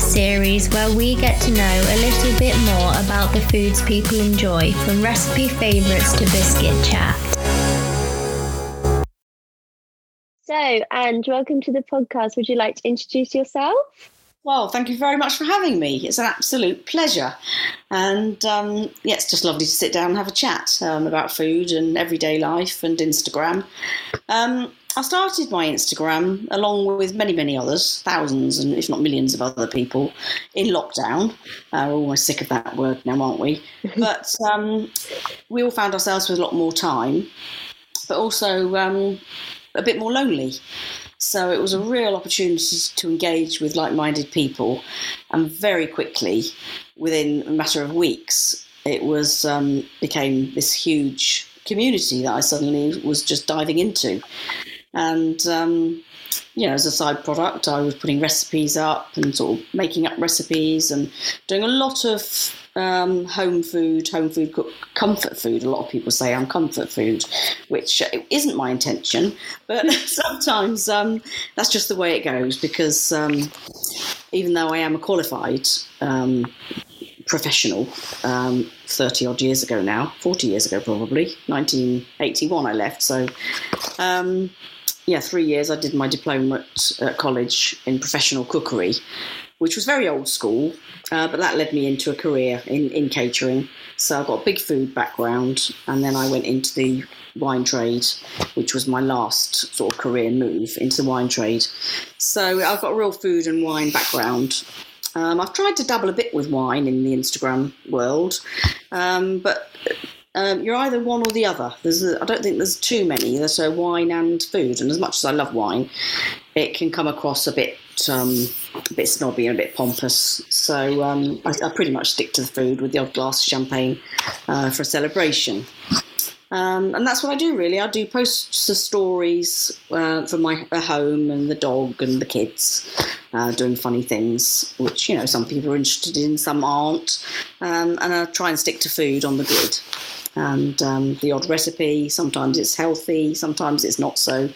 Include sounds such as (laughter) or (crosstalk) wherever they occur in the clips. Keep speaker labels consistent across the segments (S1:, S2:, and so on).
S1: podcast series where we get to know a little bit more about the foods people enjoy, from recipe favourites to biscuit chat. So, and welcome to the podcast. Would you like to introduce yourself?
S2: Well, thank you very much for having me. It's an absolute pleasure. And um, yeah, it's just lovely to sit down and have a chat um, about food and everyday life and Instagram. Um, I started my Instagram along with many, many others, thousands and if not millions of other people in lockdown. Uh, we're almost sick of that word now, aren't we? (laughs) but um, we all found ourselves with a lot more time, but also um, a bit more lonely. So it was a real opportunity to engage with like minded people. And very quickly, within a matter of weeks, it was um, became this huge community that I suddenly was just diving into. And um, you know, as a side product, I was putting recipes up and sort of making up recipes and doing a lot of um, home food, home food, comfort food. A lot of people say I'm comfort food, which isn't my intention, but (laughs) sometimes um, that's just the way it goes because um, even though I am a qualified um, professional um, 30 odd years ago now, 40 years ago probably, 1981 I left, so um, yeah, three years I did my diploma at, college in professional cookery, which was very old school, uh, but that led me into a career in, in catering. So I got a big food background, and then I went into the wine trade, which was my last sort of career move into the wine trade. So I've got a real food and wine background. Um, I've tried to dabble a bit with wine in the Instagram world, um, but um, you're either one or the other. There's, I don't think there's too many. There's a wine and food, and as much as I love wine, it can come across a bit, um, a bit snobby and a bit pompous. So um, I, I, pretty much stick to the food with the odd glass of champagne uh, for a celebration. Um, and that's what I do really. I do post the stories uh, from my home and the dog and the kids uh, doing funny things, which you know some people are interested in, some aren't. Um, and I try and stick to food on the grid and um, the odd recipe. Sometimes it's healthy, sometimes it's not so,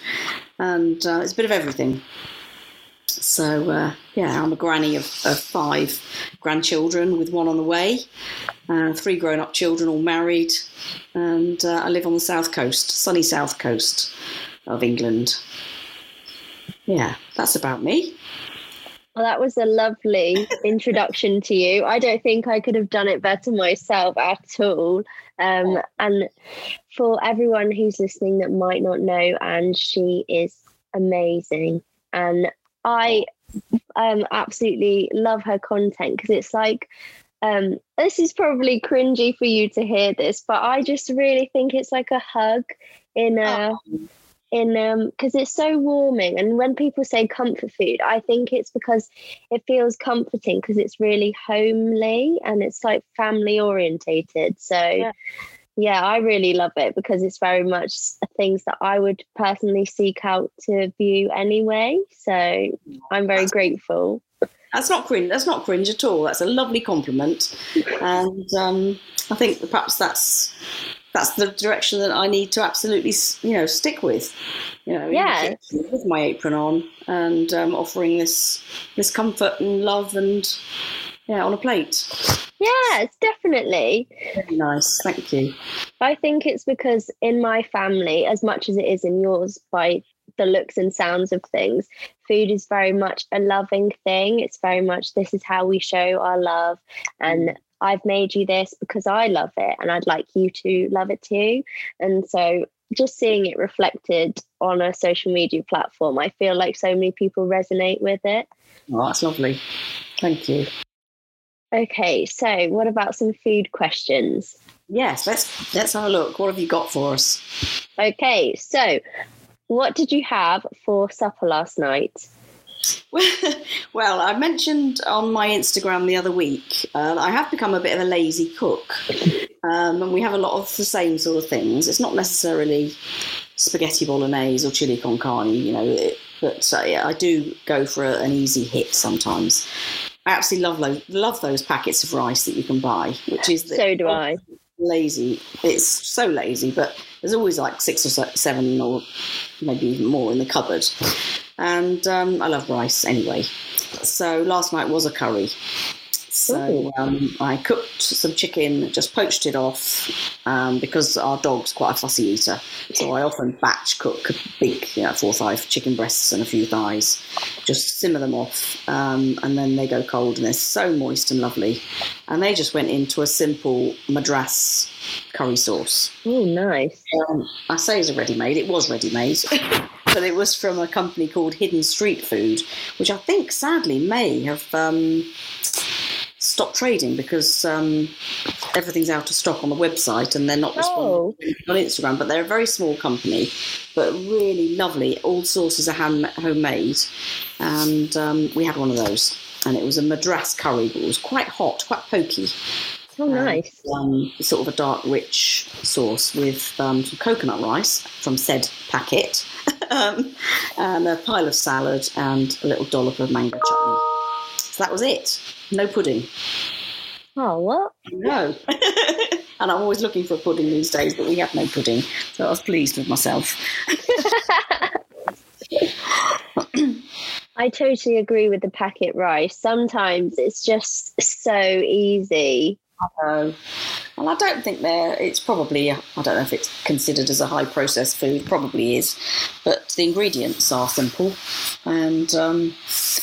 S2: and uh, it's a bit of everything. So uh, yeah, I'm a granny of, of, five grandchildren with one on the way, uh, three grown-up children, all married, and uh, I live on the south coast, sunny south coast of England. Yeah, that's about me.
S1: Well, that was a lovely introduction to you. I don't think I could have done it better myself at all. Um, and for everyone who's listening that might not know, and she is amazing. And I um, absolutely love her content because it's like, um, this is probably cringy for you to hear this, but I just really think it's like a hug in a. Oh in um because it's so warming and when people say comfort food i think it's because it feels comforting because it's really homely and it's like family orientated so yeah. yeah. i really love it because it's very much things that i would personally seek out to view anyway so i'm very grateful
S2: that's not cringe that's not cringe at all that's a lovely compliment and um, i think perhaps that's that's the direction that I need to absolutely, you know, stick with. You know,
S1: yeah,
S2: with my apron on and um, offering this this comfort and love and yeah, on a plate.
S1: Yes, definitely.
S2: Very nice, thank you.
S1: I think it's because in my family, as much as it is in yours, by the looks and sounds of things, food is very much a loving thing. It's very much this is how we show our love, and I've made you this because I love it and I'd like you to love it too. And so just seeing it reflected on a social media platform, I feel like so many people resonate with it.
S2: Oh, that's lovely. Thank you.
S1: Okay, so what about some food questions?
S2: Yes, let's let's have a look. What have you got for us?
S1: Okay, so what did you have for supper last night? (laughs)
S2: well, I mentioned on my Instagram the other week, uh, I have become a bit of a lazy cook. Um, and we have a lot of the same sort of things. It's not necessarily spaghetti bolognese or chili con carne, you know, it, but uh, yeah, I do go for a, an easy hit sometimes. I absolutely love those, love those packets of rice that you can buy, which is
S1: the, so do I.
S2: Lazy, it's so lazy, but there's always like six or seven or maybe even more in the cupboard. And um, I love rice anyway. So last night was a curry. So um, I cooked some chicken, just poached it off um, because our dog's quite a fussy eater. So I often batch cook a big, you know, four or five chicken breasts and a few thighs, just simmer them off, um, and then they go cold and they're so moist and lovely. And they just went into a simple madras curry sauce.
S1: Oh, nice.
S2: Um, I say it's a ready made, it was ready made. (laughs) but it was from a company called Hidden Street Food, which I think sadly may have um, stopped trading because um, everything's out of stock on the website and they're not
S1: Oh.
S2: responding on Instagram. But they're a very small company, but really lovely. All sauces are hand, homemade, and um, we had one of those. And it was a madras curry, but it was quite hot, quite pokey.
S1: Oh, nice.
S2: Um, sort of a dark, rich sauce with um, some coconut rice from said packet, (laughs) um, and a pile of salad and a little dollop of mango chutney. So that was it. No pudding.
S1: Oh, what?
S2: No. (laughs) and I'm always looking for a pudding these days, but we have no pudding. So I was pleased with myself. (laughs)
S1: I totally agree with the packet rice. Sometimes it's just so easy.
S2: No. Well, I don't think they're. It's probably. I don't know if it's considered as a high processed food. Probably is, but the ingredients are simple, and um,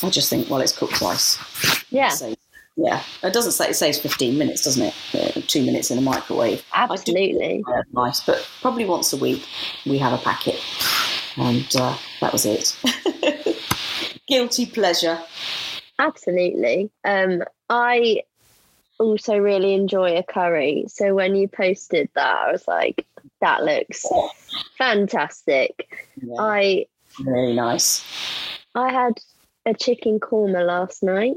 S2: I just think well, it's cooked twice.
S1: Yeah,
S2: So, yeah, it doesn't say it saves fifteen minutes, doesn't it? Uh, two minutes in a microwave.
S1: absolutely.
S2: Nice, but probably once a week we have a packet, and uh, that was it. (laughs) Guilty pleasure.
S1: Absolutely. Um, I also really enjoy a curry. So when you posted that, I was like, that looks fantastic.
S2: Yeah,
S1: I
S2: very nice.
S1: I had a chicken korma last night.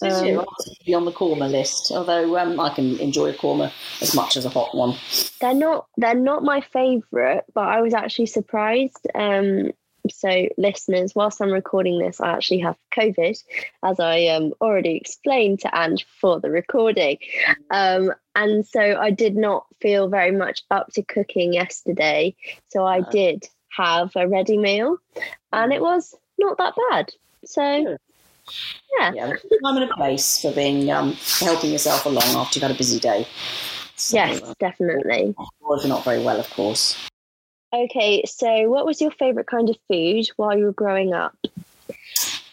S2: Did
S1: Um,
S2: you? Be on the korma list, although um, I can enjoy a korma as much as a hot one.
S1: They're not they're not my favourite, but I was actually surprised. Um, so listeners, whilst I'm recording this, I actually have COVID, as I um, already explained to Ange for the recording. Um, and so I did not feel very much up to cooking yesterday. So I
S2: Uh.
S1: did have a ready meal and it was not that bad. So yeah,
S2: Yeah, time and a place for being um, for helping yourself along after you've had a busy day. So,
S1: yes, definitely.
S2: or if you're not very well, of course.
S1: Okay, so what was your favourite kind of food while you were growing up?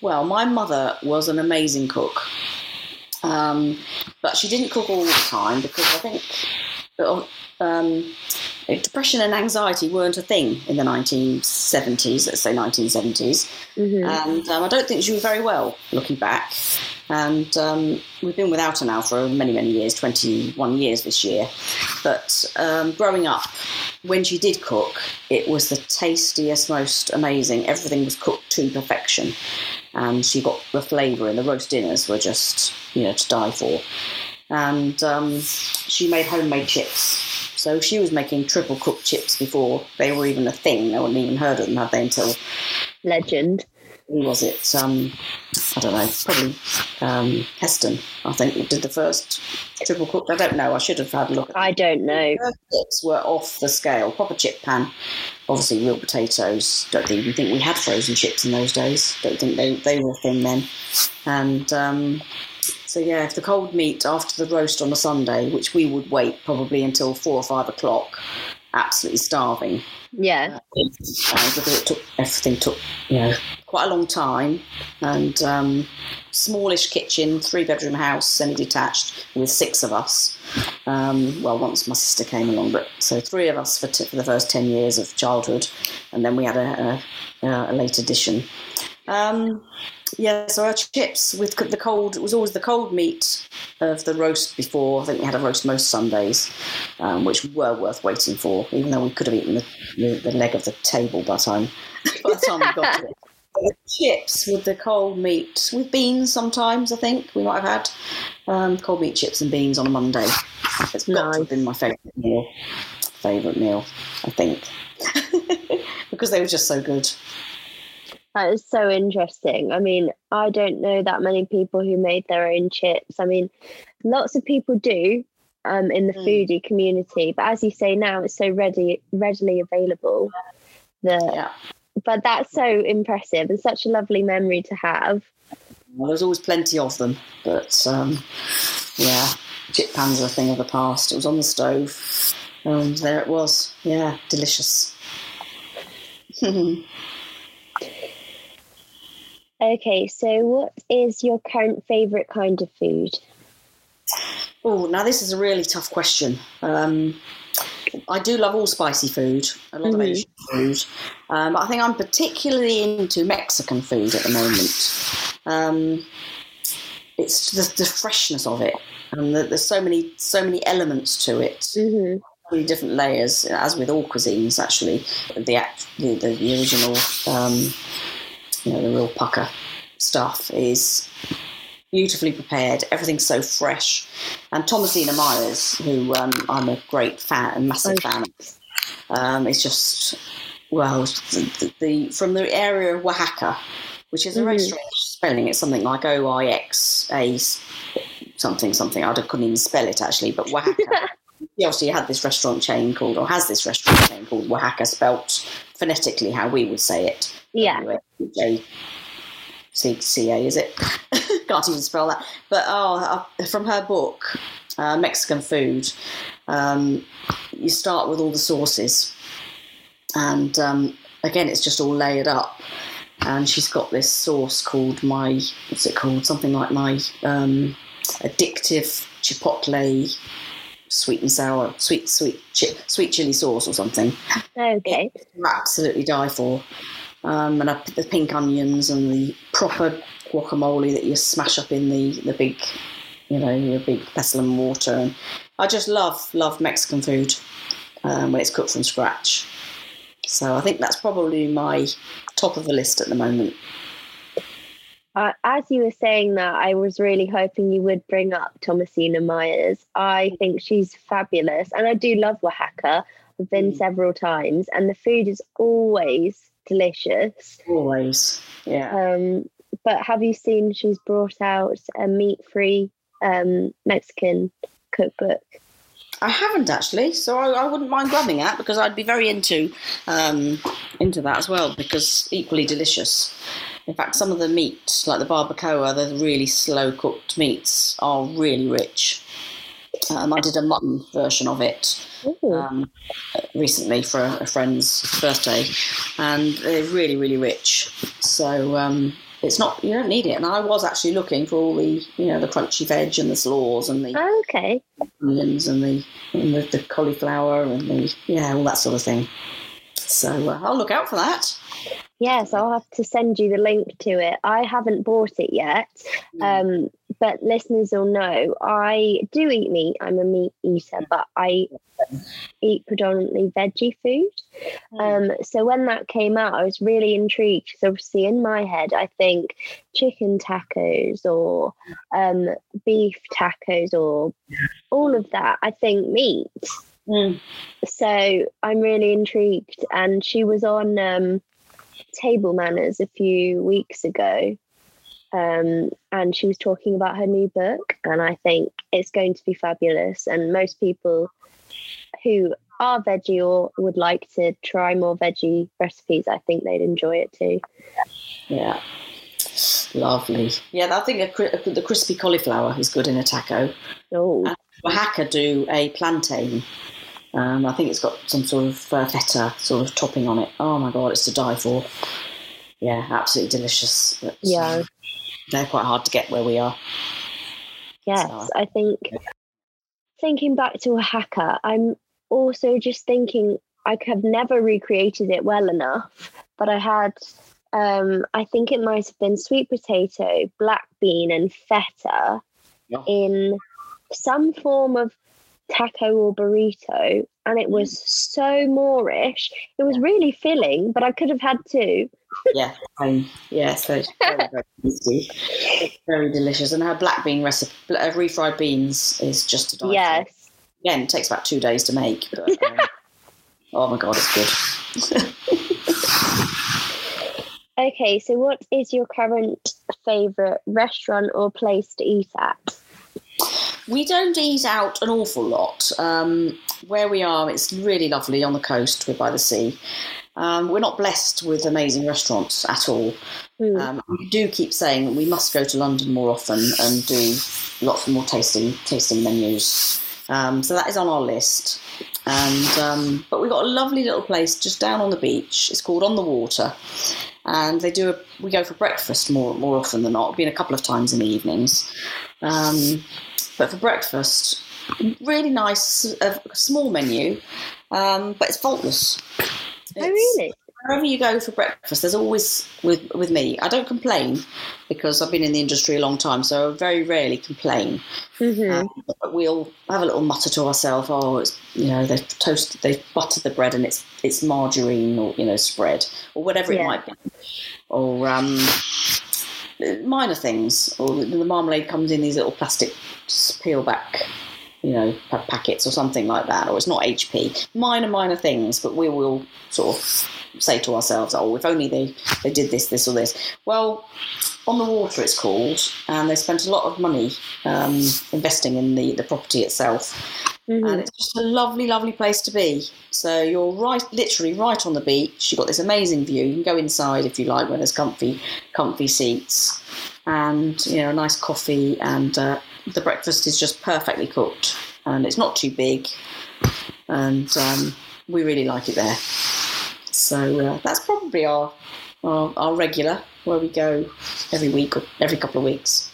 S2: Well, my mother was an amazing cook, um, but she didn't cook all the time because I think um, depression and anxiety weren't a thing in the 1970s, let's say 1970s.
S1: Mhm.
S2: And um, I don't think she was very well looking back. And um, we've been without her now for many, many years 21 years this year. But um, growing up, when she did cook, it was the tastiest, most amazing. Everything was cooked to perfection. And she got the flavour, and the roast dinners were just, you know, to die for. And um, she made homemade chips. So she was making triple cooked chips before they were even a thing. No one even heard of them, had they, until
S1: Legend.
S2: who was it? Um, I don't know. Probably um, Heston. I think did the first triple cooked. I don't know. I should have had a look. At
S1: I don't know.
S2: the chips were off the scale. Proper chip pan. Obviously, real potatoes. Don't even think we had frozen chips in those days. Don't think they they were a thing then. And um, so yeah, if the cold meat after the roast on a Sunday, which we would wait probably until four or five o'clock, absolutely starving.
S1: Yeah.
S2: uh, because it took everything took you know quite a long time. And um, smallish kitchen three bedroom house semi detached with six of us. Um, well once my sister came along but so three of us for, t- for the first 10 years of childhood. And then we had a, a, a late addition. Um, yeah, so our chips with the cold, it was always the cold meat of the roast before. I think we had a roast most Sundays, um, which were worth waiting for, even though we could have eaten the, the, the leg of the table by the time, (laughs) by the time we got to it. The chips with the cold meat, with beans sometimes, I think we might have had um, cold meat chips and beans on a Monday. It's got to have been my favourite meal. Favourite meal, I think. (laughs) because they were just so good.
S1: That is so interesting. I mean, I don't know that many people who made their own chips. I mean, lots of people do um, in the
S2: Mm.
S1: foodie community, but as you say now, it's so ready, readily available that
S2: Yeah.
S1: but that's so impressive and such a lovely memory to have.
S2: Well, there's always plenty of them, but um, yeah, chip pans are a thing of the past. It was on the stove, and there it was. Yeah, delicious. (laughs)
S1: okay, so what is your current favourite kind of food?
S2: Oh, now this is a really tough question. Um, I do love all spicy food, a lot mm-hmm. of Asian food. Um, I think I'm particularly into Mexican food at the moment. Um, it's the, the, freshness of it, and the, there's so many so many elements to it. Mm-hmm. Different layers, as with all cuisines. Actually, the the, the original, um, you know, the real pucker stuff is beautifully prepared. Everything's so fresh. And Thomasina Miers, who um, I'm a great fan, and massive fan of, um, is just well, the, the, from the area of Oaxaca, which is a mm-hmm. strange spelling. It's something like O I X A something something. I couldn't even spell it actually, but Oaxaca. (laughs) he obviously had this restaurant chain called, or has this restaurant chain called Wahaca, spelt phonetically how we would say it.
S1: Yeah.
S2: J C C A is it? (laughs) Can't even spell that. But oh, uh, from her book, uh, Mexican Food, um, you start with all the sauces, and um, again, it's just all layered up and she's got this sauce called my what's it called something like my um, addictive chipotle sweet and sour sweet sweet chi- sweet chili sauce or something.
S1: Okay.
S2: Absolutely die for. Um, and I put the pink onions and the proper guacamole that you smash up in the the big you know your big pestle and mortar and I just love love Mexican food um, when it's cooked from scratch. So I think that's probably my top of the list at the moment.
S1: Uh, as you were saying that, I was really hoping you would bring up Thomasina Miers. I think she's fabulous, and I do love Wahaca. I've been mm. several times, and the food is always delicious.
S2: Always, yeah.
S1: Um, but have you seen she's brought out a meat-free um, Mexican cookbook?
S2: I haven't actually, so I, I, wouldn't mind grabbing that because I'd be very into um, into that as well because equally delicious. In fact, some of the meats, like the barbacoa, the really slow cooked meats, are really rich. Um, I did a mutton version of it um, recently for a, a, friend's birthday, and they're really, really rich. So um, it's not you don't need it. And I was actually looking for all the you know the crunchy veg and the slaws and the
S1: oh, okay
S2: onions and the and the, the, cauliflower and the yeah all that sort of thing. So uh, I'll look out for that.
S1: Yes, I'll have to send you the link to it. I haven't bought it yet. Mm. Um, but listeners will know I do eat meat. I'm a meat eater, but I eat predominantly veggie food. Mm. Um, so when that came out, I was really intrigued because obviously in my head, I think chicken tacos or um, beef tacos or all of that. I think meat. Mm. So I'm really intrigued. And she was on um, Table Manners a few weeks ago um, and she was talking about her new book, and I think it's going to be fabulous. And most people who are veggie or would like to try more veggie recipes, I think they'd enjoy it too.
S2: Yeah, lovely. Yeah, I think a, a, the crispy cauliflower is good in a taco.
S1: Oh, and
S2: Wahaca do a plantain. Um, I think it's got some sort of uh, feta sort of topping on it. Oh my god, it's to die for. Yeah, absolutely delicious.
S1: But, yeah. Um,
S2: they're quite hard to get where we are.
S1: Yes, so, I think thinking back to Wahaca, I'm also just thinking I have never recreated it well enough, but I had um, I think it might have been sweet potato, black bean, and feta yeah. in some form of taco or burrito, and it was so moreish. It was really filling, but I could have had two.
S2: yeah, um, yeah, so very, very very delicious. And her black bean recipe, uh, refried beans, is just die
S1: Yes. For.
S2: Again, it takes about two days to make. But, um, (laughs) oh my god, it's good.
S1: okay, so what is your current favourite restaurant or place to eat at?
S2: We don't eat out an awful lot. Um, where we are, it's really lovely on the coast. We're by the sea. Um, we're not blessed with amazing restaurants at all.
S1: Mm.
S2: Um, we do keep saying that we must go to London more often and do lots more tasting tasting menus. Um, so that is on our list. And um, but we've got a lovely little place just down on the beach. It's called On the Water, and they do a, we go for breakfast more more often than not. Been a couple of times in the evenings, um, but for breakfast, really nice, a small menu, um, but it's faultless.
S1: oh, really?
S2: wherever you go for breakfast, there's always with with me. I don't complain because I've been in the industry a long time, so I very rarely complain.
S1: hmm
S2: Um, we'll have a little mutter to ourselves. Oh, it's you know they've toasted, they've buttered the bread, and it's it's margarine or you know spread or whatever it might be, or um, minor things. Or the marmalade comes in these little plastic peel back. You know, packets or something like that, or it's not HP. Minor, minor things, but we will sort of say to ourselves, "Oh, if only they, they did this, this, or this." Well, on the water, it's called, and they spent a lot of money um, investing in the, the property itself,
S1: hmm
S2: and it's just a lovely, lovely place to be. So you're right, literally right on the beach. You've got this amazing view. You can go inside if you like, where there's comfy, comfy seats, and you know, a nice coffee, and uh, the breakfast is just perfectly cooked, and it's not too big, and um, we really like it there. So uh, that's probably our, our our regular where we go every week or every couple of weeks.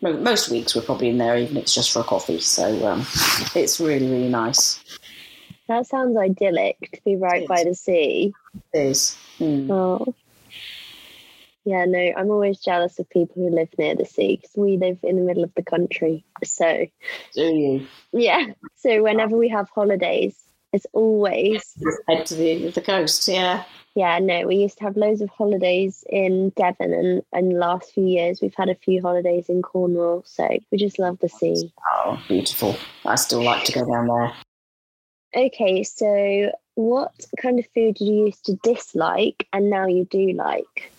S2: Most weeks we're probably in there, even if it's just for a coffee. So um, it's really really nice.
S1: That sounds idyllic to be right by the sea.
S2: It is. Mm.
S1: Oh. Yeah, no, I'm always jealous of people who live near the sea because we live in the middle of the country. So,
S2: Do you
S1: yeah. So, whenever we have holidays, it's always,
S2: head to the the coast? Yeah.
S1: yeah, no, we used to have loads of holidays in Devon, and, and the last few years we've had a few holidays in Cornwall. So, we just love the sea.
S2: Oh, beautiful. I still like to go down there.
S1: Okay, so what kind of food did you used to dislike and now you do like?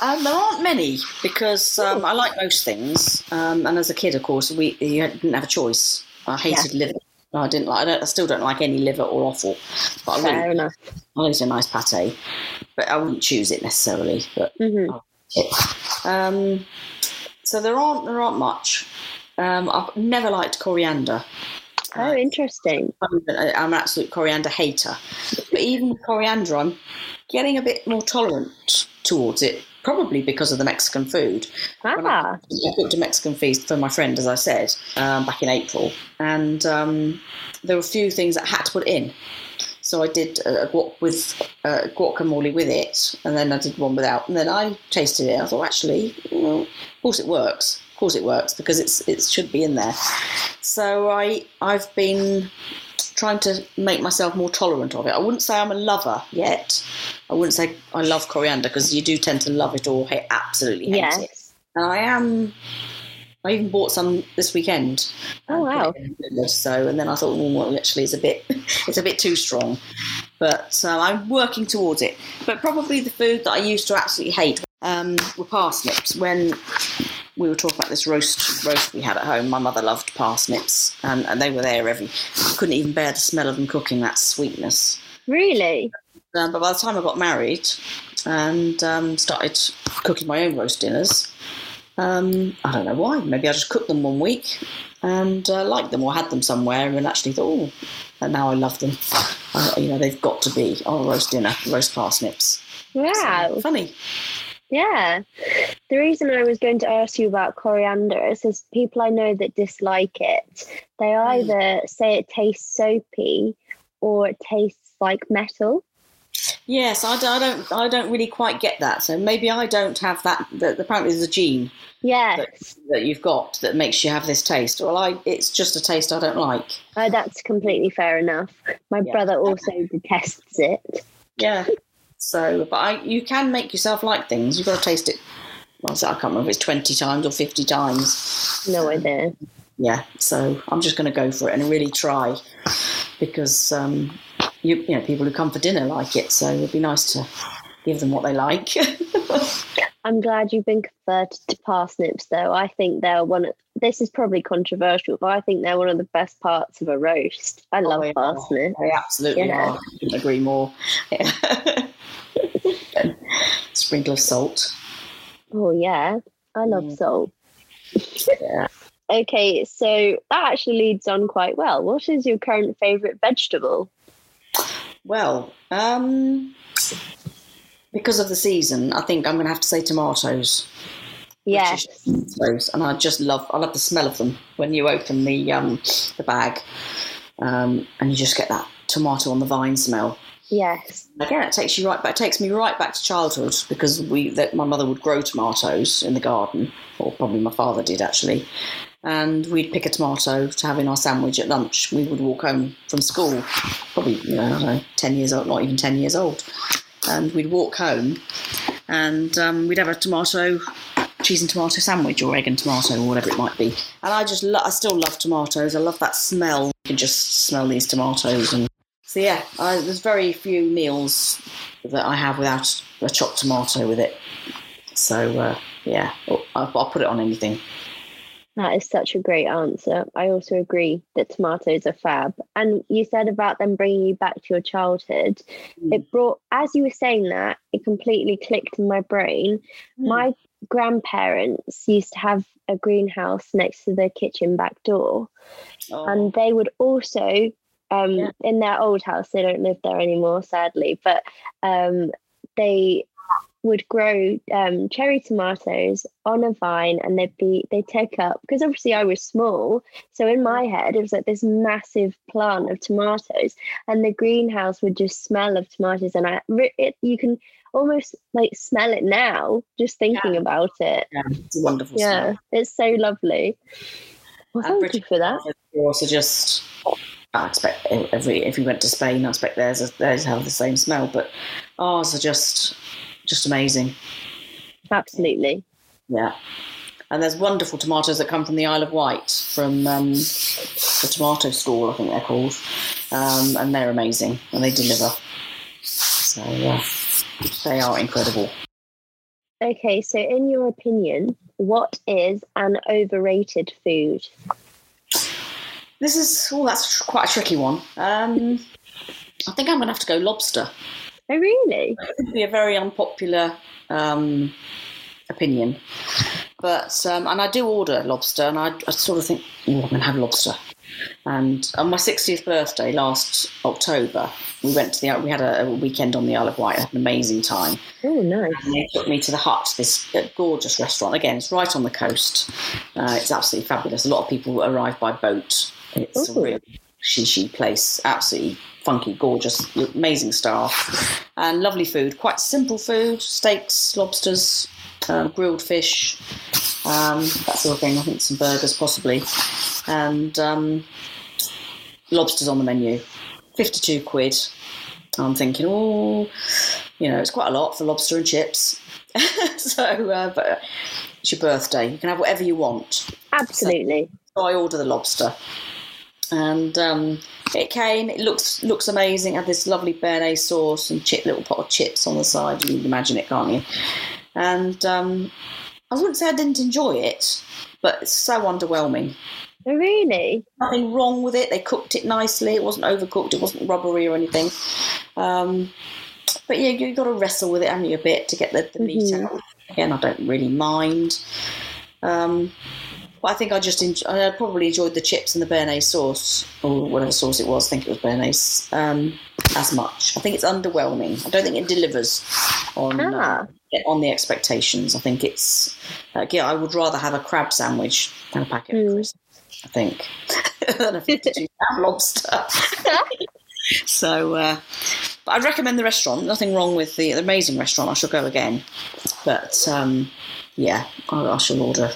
S2: Um, there aren't many because um, I like most things. Um, and as a kid, of course, we you didn't have a choice. I hated liver. I didn't like. I, don't, I still don't like any liver or offal. But I
S1: Fair enough.
S2: I like a nice pate. But I wouldn't choose it necessarily. But
S1: hmm
S2: um, so there aren't there aren't much. Um, I've never liked coriander.
S1: Oh, interesting.
S2: I'm an I'm an absolute coriander hater. But even with coriander, I'm getting a bit more tolerant towards it, probably because of the Mexican food.
S1: Ah,
S2: I cooked a Mexican feast for my friend, as I said, um, back in April, and um, there were a few things that I had to put in. So I did a guac with uh, guacamole with it, and then I did one without, and then I tasted it. I thought, actually, well, of course it works. Of course it works because it's it should be in there. So I I've been trying to make myself more tolerant of it. I wouldn't say I'm a lover yet. I wouldn't say I love coriander because you do tend to love it or hate, absolutely hate it.
S1: yes.
S2: And I am. I even bought some this weekend.
S1: Oh, wow.
S2: it in the blender, So, and then I thought, oh, well, actually, it's a bit, (laughs) it's a bit too strong. But uh, I'm working towards it. But probably the food that I used to absolutely hate um, were parsnips. When we were talking about this roast roast we had at home, my mother loved parsnips, and, and they were there every. I couldn't even bear the smell of them cooking. That sweetness.
S1: Really?
S2: Um, but by the time I got married and um, started cooking my own roast dinners, um, I don't know why. Maybe I just cooked them one week and uh, liked them or had them somewhere and actually thought, oh, and now I love them. Uh, you know, they've got to be on a roast dinner, roast parsnips.
S1: Wow.
S2: Funny.
S1: Yeah. The reason I was going to ask you about coriander is because people I know that dislike it, they hmm. either say it tastes soapy or it tastes like metal.
S2: Yes, I, I don't. I don't really quite get that. So maybe I don't have that. That apparently there's a gene
S1: Yes.
S2: that you've got that makes you have this taste. Well, I it's just a taste I don't like.
S1: Oh, that's completely fair enough. My
S2: Yeah.
S1: brother also detests it.
S2: Yeah. So, but I, you can make yourself like things. You've got to taste it. Well, I can't remember if it's twenty times or fifty times.
S1: No idea.
S2: Yeah. So I'm just going to go for it and really try because um, you, you know people who come for dinner like it. So it'd be nice to give them what they like. (laughs)
S1: I'm glad you've been converted to parsnips, though. I think they're one of this is probably controversial, but I think they're one of the best parts of a roast. I love
S2: they
S1: parsnips.
S2: They absolutely
S1: Yeah.
S2: are. I couldn't agree more. (laughs) (laughs) Sprinkle of salt.
S1: Oh yeah, I love
S2: Mm.
S1: salt.
S2: Yeah. (laughs)
S1: Okay, so that actually leads on quite well. What is your current favourite vegetable?
S2: Well, um, because of the season, I think I'm going to have to say tomatoes.
S1: Yes.
S2: Tomatoes, and I just love. I love the smell of them when you open the um, the bag, um, and you just get that tomato on the vine smell.
S1: Yes.
S2: Again, it takes you right back. It takes me right back to childhood because we that my mother would grow tomatoes in the garden, or probably my father did actually. And we'd pick a tomato to have in our sandwich at lunch. We would walk home from school, probably you know, know, ten years old, not even ten years old, and we'd walk home, and um, we'd have a tomato cheese and tomato sandwich or egg and tomato or whatever it might be. And I just, lo- I still love tomatoes. I love that smell. You can just smell these tomatoes and so yeah, I, there's very few meals that I have without a chopped tomato with it. So uh, yeah, I'll, I'll put it on anything.
S1: That is such a great answer. I also agree that tomatoes are fab. And you said about them bringing you back to your childhood.
S2: Mm.
S1: It brought, as you were saying that, it completely clicked in my brain.
S2: Mm.
S1: My grandparents used to have a greenhouse next to the kitchen back door.
S2: Oh,
S1: and they would also um
S2: Yeah.
S1: in their old house they don't live there anymore sadly but um they would grow um, cherry tomatoes on a vine and they'd be they take up because obviously I was small so in my head it was like this massive plant of tomatoes and the greenhouse would just smell of tomatoes and I it, you can almost like smell it now just thinking
S2: Yeah.
S1: about it
S2: yeah, it's a wonderful
S1: yeah
S2: smell.
S1: it's so lovely well thank you for that
S2: They also just, I expect every if we went to Spain, I expect theirs theirs have the same smell, but ours are just just amazing.
S1: absolutely
S2: Yeah. And there's wonderful tomatoes that come from the Isle of Wight, from um, the tomato stall, I think they're called. Um, and they're amazing and they deliver. So, yeah, they are incredible.
S1: Okay, so in your opinion, what is an overrated food?
S2: This is, oh, that's quite a tricky one. Um, I think I'm going to have to go lobster.
S1: Oh, really?
S2: It would be a very unpopular um, opinion. But, um, and I do order lobster and I, I sort of think, oh, I'm going to have lobster. And on my 60th birthday last October, we went to the we had a, a weekend on the Isle of Wight. had an amazing time.
S1: Oh, nice.
S2: And they took me to the Hut, this uh, gorgeous restaurant. Again, it's right on the coast. Uh, it's absolutely fabulous. A lot of people arrive by boat. It's a
S1: Ooh.
S2: real shishi place. Absolutely funky, gorgeous, amazing staff, and lovely food. Quite simple food: steaks, lobsters, um, grilled fish, um, that sort of thing. I think some burgers possibly, and um, lobsters on the menu. Fifty-two quid. I'm thinking, oh, you know, it's quite a lot for lobster and chips. (laughs) so, uh, but it's your birthday. You can have whatever you want.
S1: Absolutely.
S2: So I order the lobster, and um, it came. It looks looks amazing. Had this lovely béarnaise sauce and chip, little pot of chips on the side. You can imagine it, can't you? And um, I wouldn't say I didn't enjoy it, but it's so underwhelming.
S1: Oh, really?
S2: Nothing wrong with it. They cooked it nicely. It wasn't overcooked. It wasn't rubbery or anything. Um, but yeah, you've got to wrestle with it, haven't you, a bit to get the, the meat
S1: Mhm.
S2: out. Again, I don't really mind. Um, but I think I just enjoy, I probably enjoyed the chips and the béarnaise sauce or whatever sauce it was. I think it was béarnaise um, as much. I think it's underwhelming. I don't think it delivers on
S1: Ah.
S2: uh, on the expectations. I think it's like yeah, I would rather have a crab sandwich than a packet
S1: Mm.
S2: of crisps. I think (laughs) than a fifty-two pound lobster. (laughs) So, uh, but I'd recommend the restaurant. Nothing wrong with the, the amazing restaurant. I shall go again. But um, yeah, I, I shall order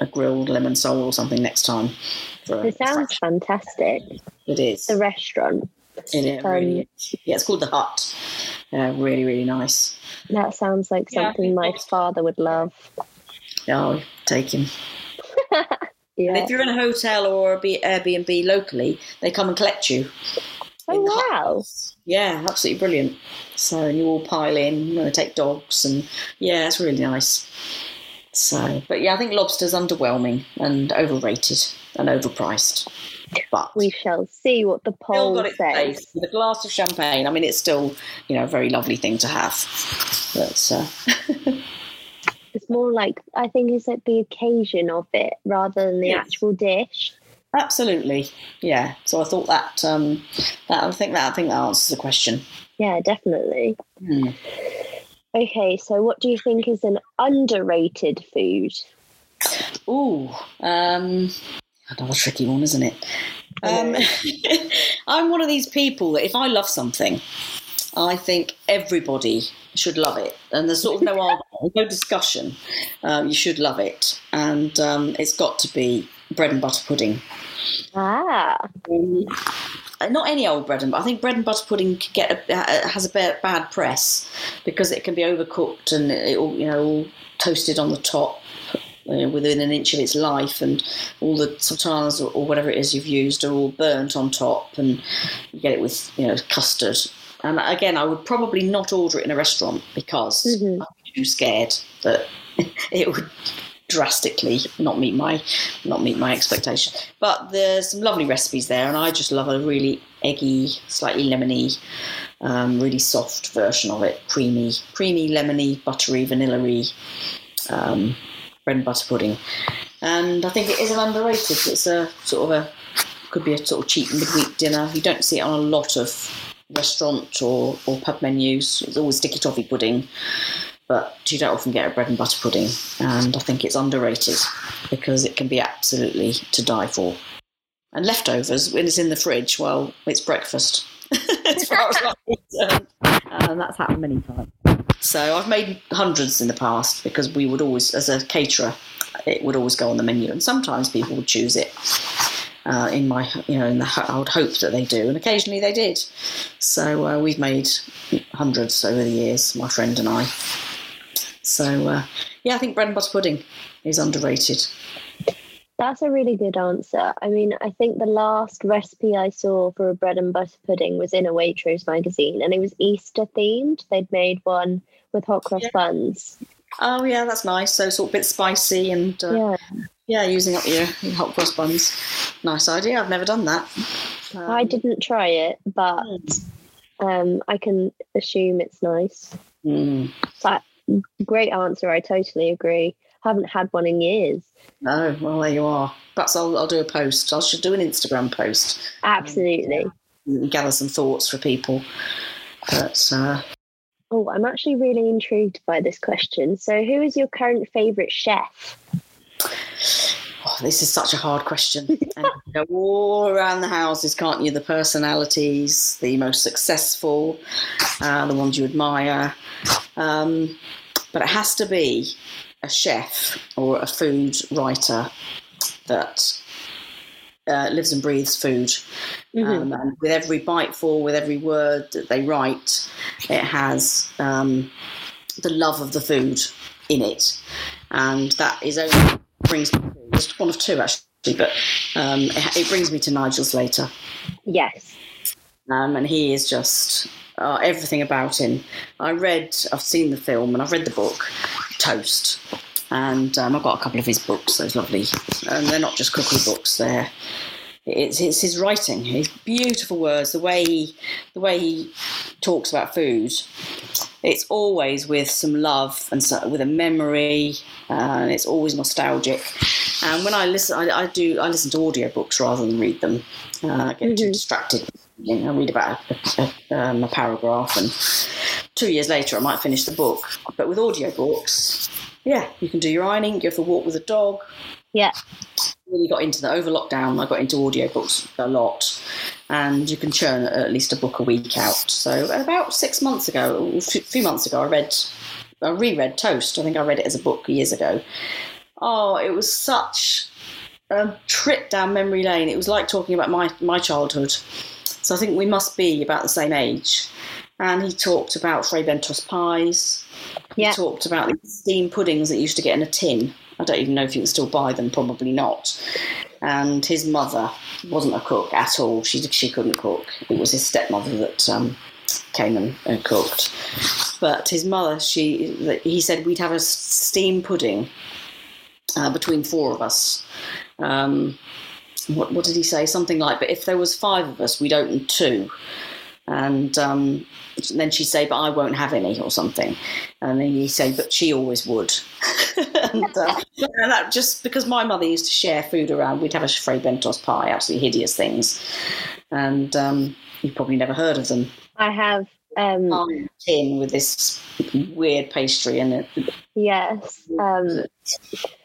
S2: a grilled lemon sole or something next time.
S1: It sounds fantastic.
S2: It is.
S1: The restaurant.
S2: It, it
S1: um,
S2: really is. Yeah, it's called the Hut. Yeah, really, really nice.
S1: That sounds like
S2: Yeah,
S1: something
S2: think
S1: my
S2: lobster-
S1: father would love.
S2: Yeah, I'll take him. (laughs)
S1: Yeah.
S2: if you're in a hotel or a B- Airbnb locally, they come and collect you.
S1: Oh,
S2: in the hut.
S1: wow.
S2: Yeah, absolutely brilliant. So and you all pile in, you know, take dogs, and yeah, it's really nice. So, but yeah, I think lobster's underwhelming and overrated and overpriced. But
S1: We shall see what the poll says.
S2: place with a glass of champagne. I mean, it's still you know a very lovely thing to have. But uh, (laughs)
S1: It's more like I think it's like the occasion of it rather than the
S2: Yes.
S1: actual dish.
S2: absolutely, yeah. So I thought that um, that I think that I think that answers the question.
S1: Yeah, definitely.
S2: Hmm.
S1: Okay, so what do you think is an underrated food?
S2: Ooh, um, another tricky one, isn't it? Um, (laughs) I'm one of these people that if I love something, I think everybody should love it, and there's sort of no (laughs) argument, no discussion. Um, you should love it, and um, it's got to be bread and butter pudding.
S1: Ah,
S2: Um, not any old bread and butter. I think bread and butter pudding can get a, uh, has a ba- bad press because it can be overcooked and it all you know all toasted on the top uh, within an inch of its life, and all the sultanas or, or whatever it is you've used are all burnt on top, and you get it with you know custard. And again, I would probably not order it in a restaurant because
S1: Mhm.
S2: I'm too scared that (laughs) it would drastically not meet my not meet my expectation. But there's some lovely recipes there, and I just love a really eggy, slightly lemony, um, really soft version of it, creamy, creamy, lemony, buttery, vanilla-y um, bread and butter pudding. And I think it is an underrated. It's a sort of a could be a sort of cheap midweek dinner. You don't see it on a lot of restaurant or, or pub menus. It's always sticky toffee pudding but you don't often get a bread and butter pudding, and I think it's underrated because it can be absolutely to die for. And leftovers, when it's in the fridge, well, it's breakfast. (laughs) as far as I'm concerned. And that's happened many times. So I've made hundreds in the past because we would always, as a caterer, it would always go on the menu, and sometimes people would choose it. Uh, in my, you know, in the, I would hope that they do, and occasionally they did. So uh, we've made hundreds over the years, my friend and I. So uh, yeah, I think bread and butter pudding is underrated.
S1: that's a really good answer. I mean, I think the last recipe I saw for a bread and butter pudding was in a Waitrose magazine, and it was Easter themed. They'd made one with hot cross
S2: Yeah.
S1: buns.
S2: Oh yeah, that's nice. So sort of a bit spicy and uh,
S1: Yeah,
S2: yeah, using up your, your hot cross buns. Nice idea. I've never done that.
S1: I
S2: Um,
S1: didn't try it, but um, I can assume it's nice.
S2: mm,
S1: But great answer. I totally agree. Haven't had one in years.
S2: no, well there you are. Perhaps I'll, I'll do a post. I should do an Instagram post.
S1: Absolutely.
S2: and gather some thoughts for people. But uh,
S1: Oh, I'm actually really intrigued by this question. So, who is your current favourite chef?
S2: This is such a hard question. (laughs) and you go all around the houses, can't you? The personalities, the most successful, uh, the ones you admire. Um, but it has to be a chef or a food writer that uh, lives and breathes food.
S1: Mhm.
S2: Um, and with every bite biteful, with every word that they write, it has um, the love of the food in it, and that is only brings me to just one of two actually, but um, it, it brings me to Nigel Slater.
S1: Yes.
S2: um, and he is just uh, everything about him. I read, I've seen the film, and I've read the book, Toast. And um, I've got a couple of his books, those lovely, and they're not just cookery books. They're it's, it's his writing, his beautiful words, the way he, the way he talks about food. It's always with some love and so, with a memory, uh, and it's always nostalgic. And when I listen, I, I do I listen to audiobooks rather than read them. Uh, I get too
S1: Mhm.
S2: distracted. You know, I read about a, a, um, a paragraph, and two years later, I might finish the book. But with audiobooks, yeah, you can do your ironing, go for a walk with a dog,
S1: Yeah.
S2: Really got into the over lockdown. I got into audiobooks a lot, and you can churn at least a book a week out. So about six months ago, a few few months ago, I read, I reread Toast. I think I read it as a book years ago. Oh, it was such a trip down memory lane. It was like talking about my my childhood. So I think we must be about the same age. And he talked about Fray Bentos pies. He
S1: Yeah.
S2: talked about the steam puddings that used to get in a tin. I don't even know if you can still buy them, probably not. And his mother wasn't a cook at all. She she couldn't cook. It was his stepmother that um, came and, and cooked. But his mother, she he said we'd have a steam pudding uh, between four of us. Um, what, what did he say? Something like, but if there was five of us, we'd open two. And um, then she'd say, but I won't have any or something. And then he'd say, but she always would. (laughs) and, uh, and that just because my mother used to share food around, we'd have a Fray Bentos pie, absolutely hideous things. And um, you've probably never heard of them.
S1: I have. Um,
S2: tin with this weird pastry in it.
S1: Yes. Um,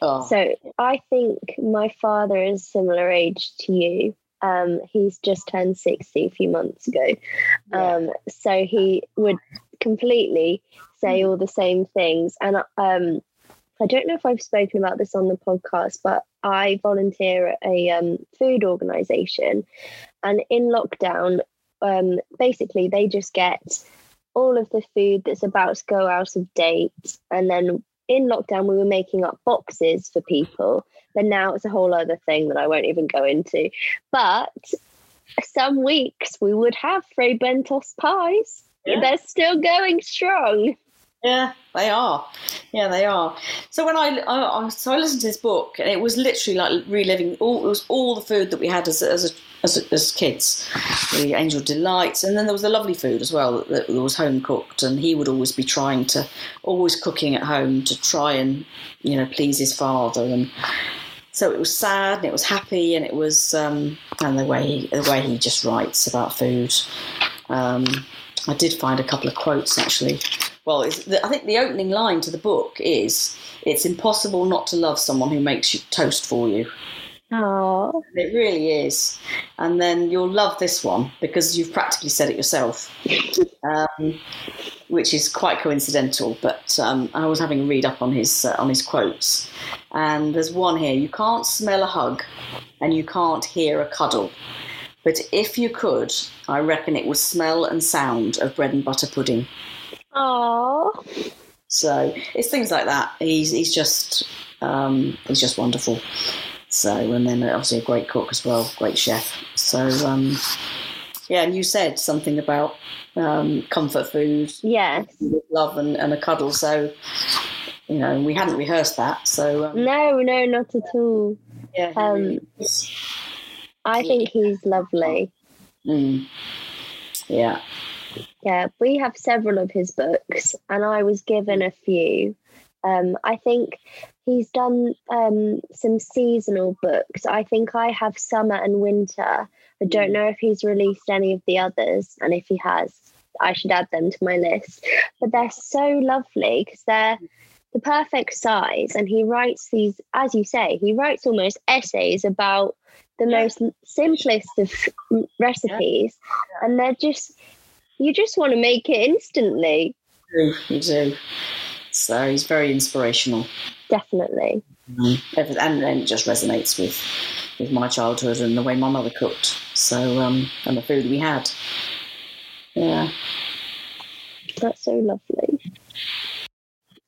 S2: Oh,
S1: So I think my father is similar age to you. Um, he's just turned 60 a few months ago. Um, so he would completely say all the same things. And um, I don't know if I've spoken about this on the podcast, but I volunteer at a um, food organization. And in lockdown, um, basically, they just get all of the food that's about to go out of date. And then in lockdown, we were making up boxes for people. But now it's a whole other thing that I won't even go into. But some weeks we would have Fray Bentos pies.
S2: Yeah.
S1: They're still going strong.
S2: Yeah, they are. Yeah, they are. So when I, I, so I listened to this book, and it was literally like reliving all it was all the food that we had as as as, as kids, the Angel Delights, and then there was the lovely food as well that, that was home cooked, and he would always be trying to always cooking at home to try and you know please his father, and so it was sad and it was happy and it was um, and the way he, the way he just writes about food. Um, I did find a couple of quotes actually. Well, the, I think the opening line to the book is It's impossible not to love someone who makes you toast for you.
S1: Oh,
S2: It really is. And then you'll love this one because you've practically said it yourself, um, which is quite coincidental. But um, I was having a read up on his uh, on his quotes, and there's one here: you can't smell a hug, and you can't hear a cuddle. But if you could, I reckon it would smell and sound of bread and butter pudding.
S1: Oh,
S2: So it's things like that. He's he's just um, he's just wonderful. So and then obviously a great cook as well, great chef. So um, yeah, and you said something about um, comfort food,
S1: yes.
S2: love and, and a cuddle. So you know we hadn't rehearsed that. So um,
S1: No, no, not at all.
S2: yeah,
S1: Um. I think he's lovely.
S2: Mm. yeah,
S1: Yeah, we have several of his books, and I was given a few. Um, I think he's done um, some seasonal books. I think I have summer and winter. I don't know if he's released any of the others, and if he has, I should add them to my list. But they're so lovely because they're the perfect size, and he writes these, as you say, he writes almost essays about the
S2: Yeah.
S1: most simplest of recipes, and they're just you just want to make it instantly.
S2: you do, you do. So he's very inspirational.
S1: Definitely.
S2: Every- and then it just resonates with with my childhood and the way my mother cooked. So um, and the food we had. Yeah.
S1: That's so lovely.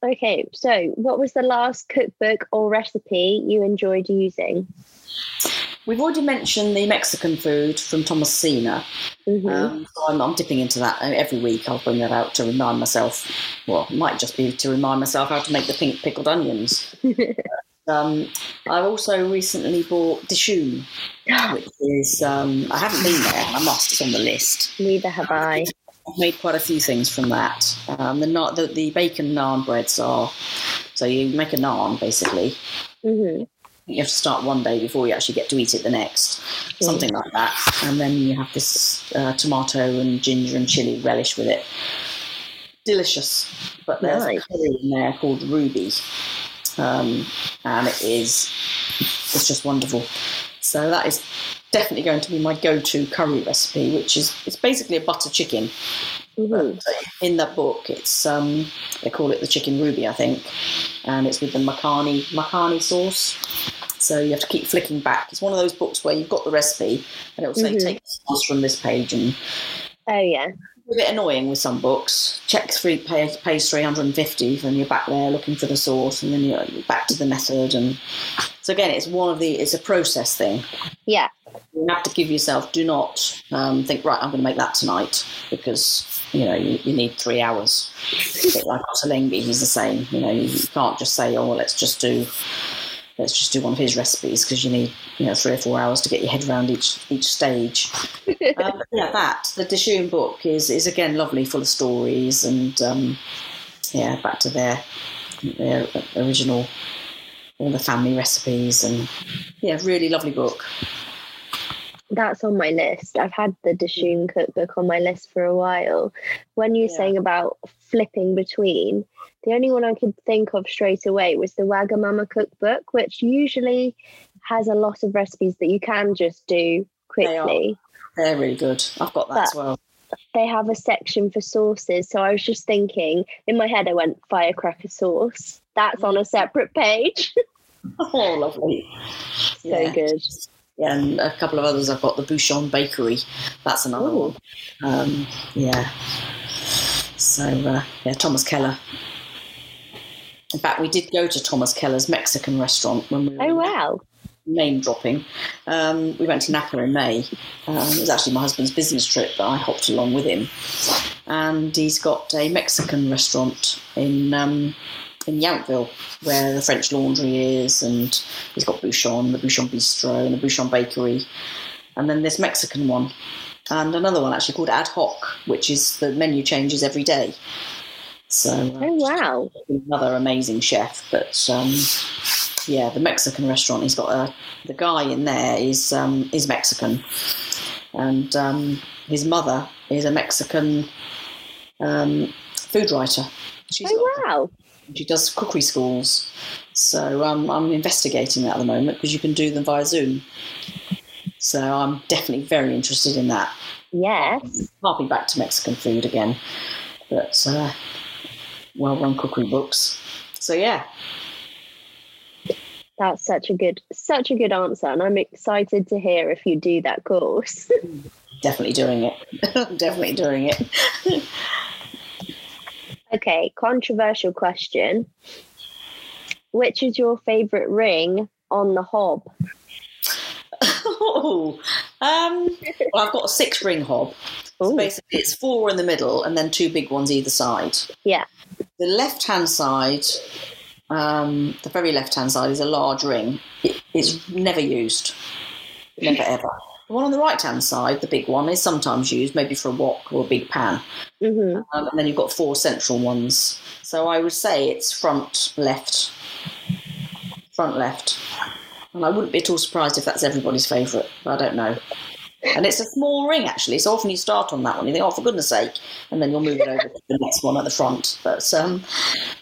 S1: Okay, so what was the last cookbook or recipe you enjoyed using?
S2: We've already mentioned the Mexican food from Thomasina.
S1: Mhm.
S2: Um, so I'm, I'm dipping into that Uh, every week. I'll bring that out to remind myself. Well, it might just be to remind myself how to make the pink pickled onions. (laughs) Um, I also recently bought Dishoom, which is um, I haven't been there. I must. It's on the list.
S1: Neither have I.
S2: I've made quite a few things from that. Um, the, the the bacon naan breads are so you make a naan basically.
S1: hmm
S2: You have to start one day before you actually get to eat it the next, something like that. And then you have this uh, tomato and ginger and chili relish with it. Delicious. But there's
S1: Nice.
S2: a curry in there called Ruby, um, and it is it's just wonderful. So that is definitely going to be my go-to curry recipe, which is it's basically a butter chicken.
S1: hmm
S2: in that book, it's um, they call it the chicken ruby, I think, and it's with the makhani makhani sauce. So you have to keep flicking back. It's one of those books where you've got the recipe, and it will say
S1: Mhm.
S2: take the sauce from this page, and
S1: Oh yeah.
S2: a bit annoying with some books. Check three page, page three hundred and fifty, then you're back there looking for the sauce, and then you're you're back to the method. And so again, it's one of the it's a process thing.
S1: Yeah.
S2: You have to give yourself. Do not um, think right. I'm going to make that tonight because you know you, you need three hours. A bit like Ottolenghi, he's the same. You know, you can't just say, oh, well, let's just do let's just do one of his recipes because you need you know three or four hours to get your head around each each stage. (laughs) um, yeah, that the Dishoom book is is again lovely, full of stories and um, yeah, back to their their original all the family recipes and yeah, really lovely book.
S1: That's on my list. I've had the Dishoom mm. cookbook on my list for a while. When you were
S2: Yeah.
S1: saying about flipping between, the only one I could think of straight away was the Wagamama cookbook, which usually has a lot of recipes that you can just do
S2: They are.
S1: quickly.
S2: They're really good. I've got that
S1: But-
S2: as well.
S1: They have a section for sauces. So I was just thinking, in my head, I went firecracker sauce. That's on mm. a separate page. (laughs)
S2: Oh, lovely.
S1: so
S2: Yeah.
S1: good.
S2: Yeah, and a couple of others. I've got the Bouchon Bakery. That's another
S1: Ooh.
S2: one. Um, yeah. So uh, yeah, Thomas Keller. In fact, we did go to Thomas Keller's Mexican restaurant when we were
S1: Oh, wow.
S2: name dropping. Um, we went to Napa in May. Um, it was actually my husband's business trip, but I hopped along with him. And he's got a Mexican restaurant in um, in Yountville, where the French Laundry is, and he's got Bouchon, the Bouchon Bistro, and the Bouchon Bakery, and then this Mexican one, and another one actually called Ad Hoc, which is the menu changes every day. So uh,
S1: Oh, wow.
S2: another amazing chef. But um, yeah, the Mexican restaurant. He's got a the guy in there is um, is Mexican, and um, his mother is a Mexican um, food writer. She's
S1: Oh, wow.
S2: She does cookery schools. So um, I'm investigating that at the moment because you can do them via Zoom. So I'm definitely very interested in that.
S1: Yes.
S2: Harping back to Mexican food again, but uh, well-run cookery books. So yeah,
S1: That's such a good, such a good answer, and I'm excited to hear if you do that course. (laughs)
S2: definitely doing it. (laughs) definitely doing it. (laughs)
S1: okay, controversial question: Which is your favourite ring on the hob?
S2: oh, um, well, I've got a six-ring hob. So basically, it's four in the middle and then two big ones either side.
S1: Yeah.
S2: The left-hand side, um, the very left-hand side, is a large ring. It, it's never used, never ever. The one on the right-hand side, the big one, is sometimes used, maybe for a wok or a big pan.
S1: hmm
S2: Um, and then you've got four central ones. So I would say it's front left. Front left. And I wouldn't be at all surprised if that's everybody's favourite, but I don't know. And it's a small ring actually, so often you start on that one, you think, oh, for goodness sake, and then you'll move it over to the next one at the front. But um,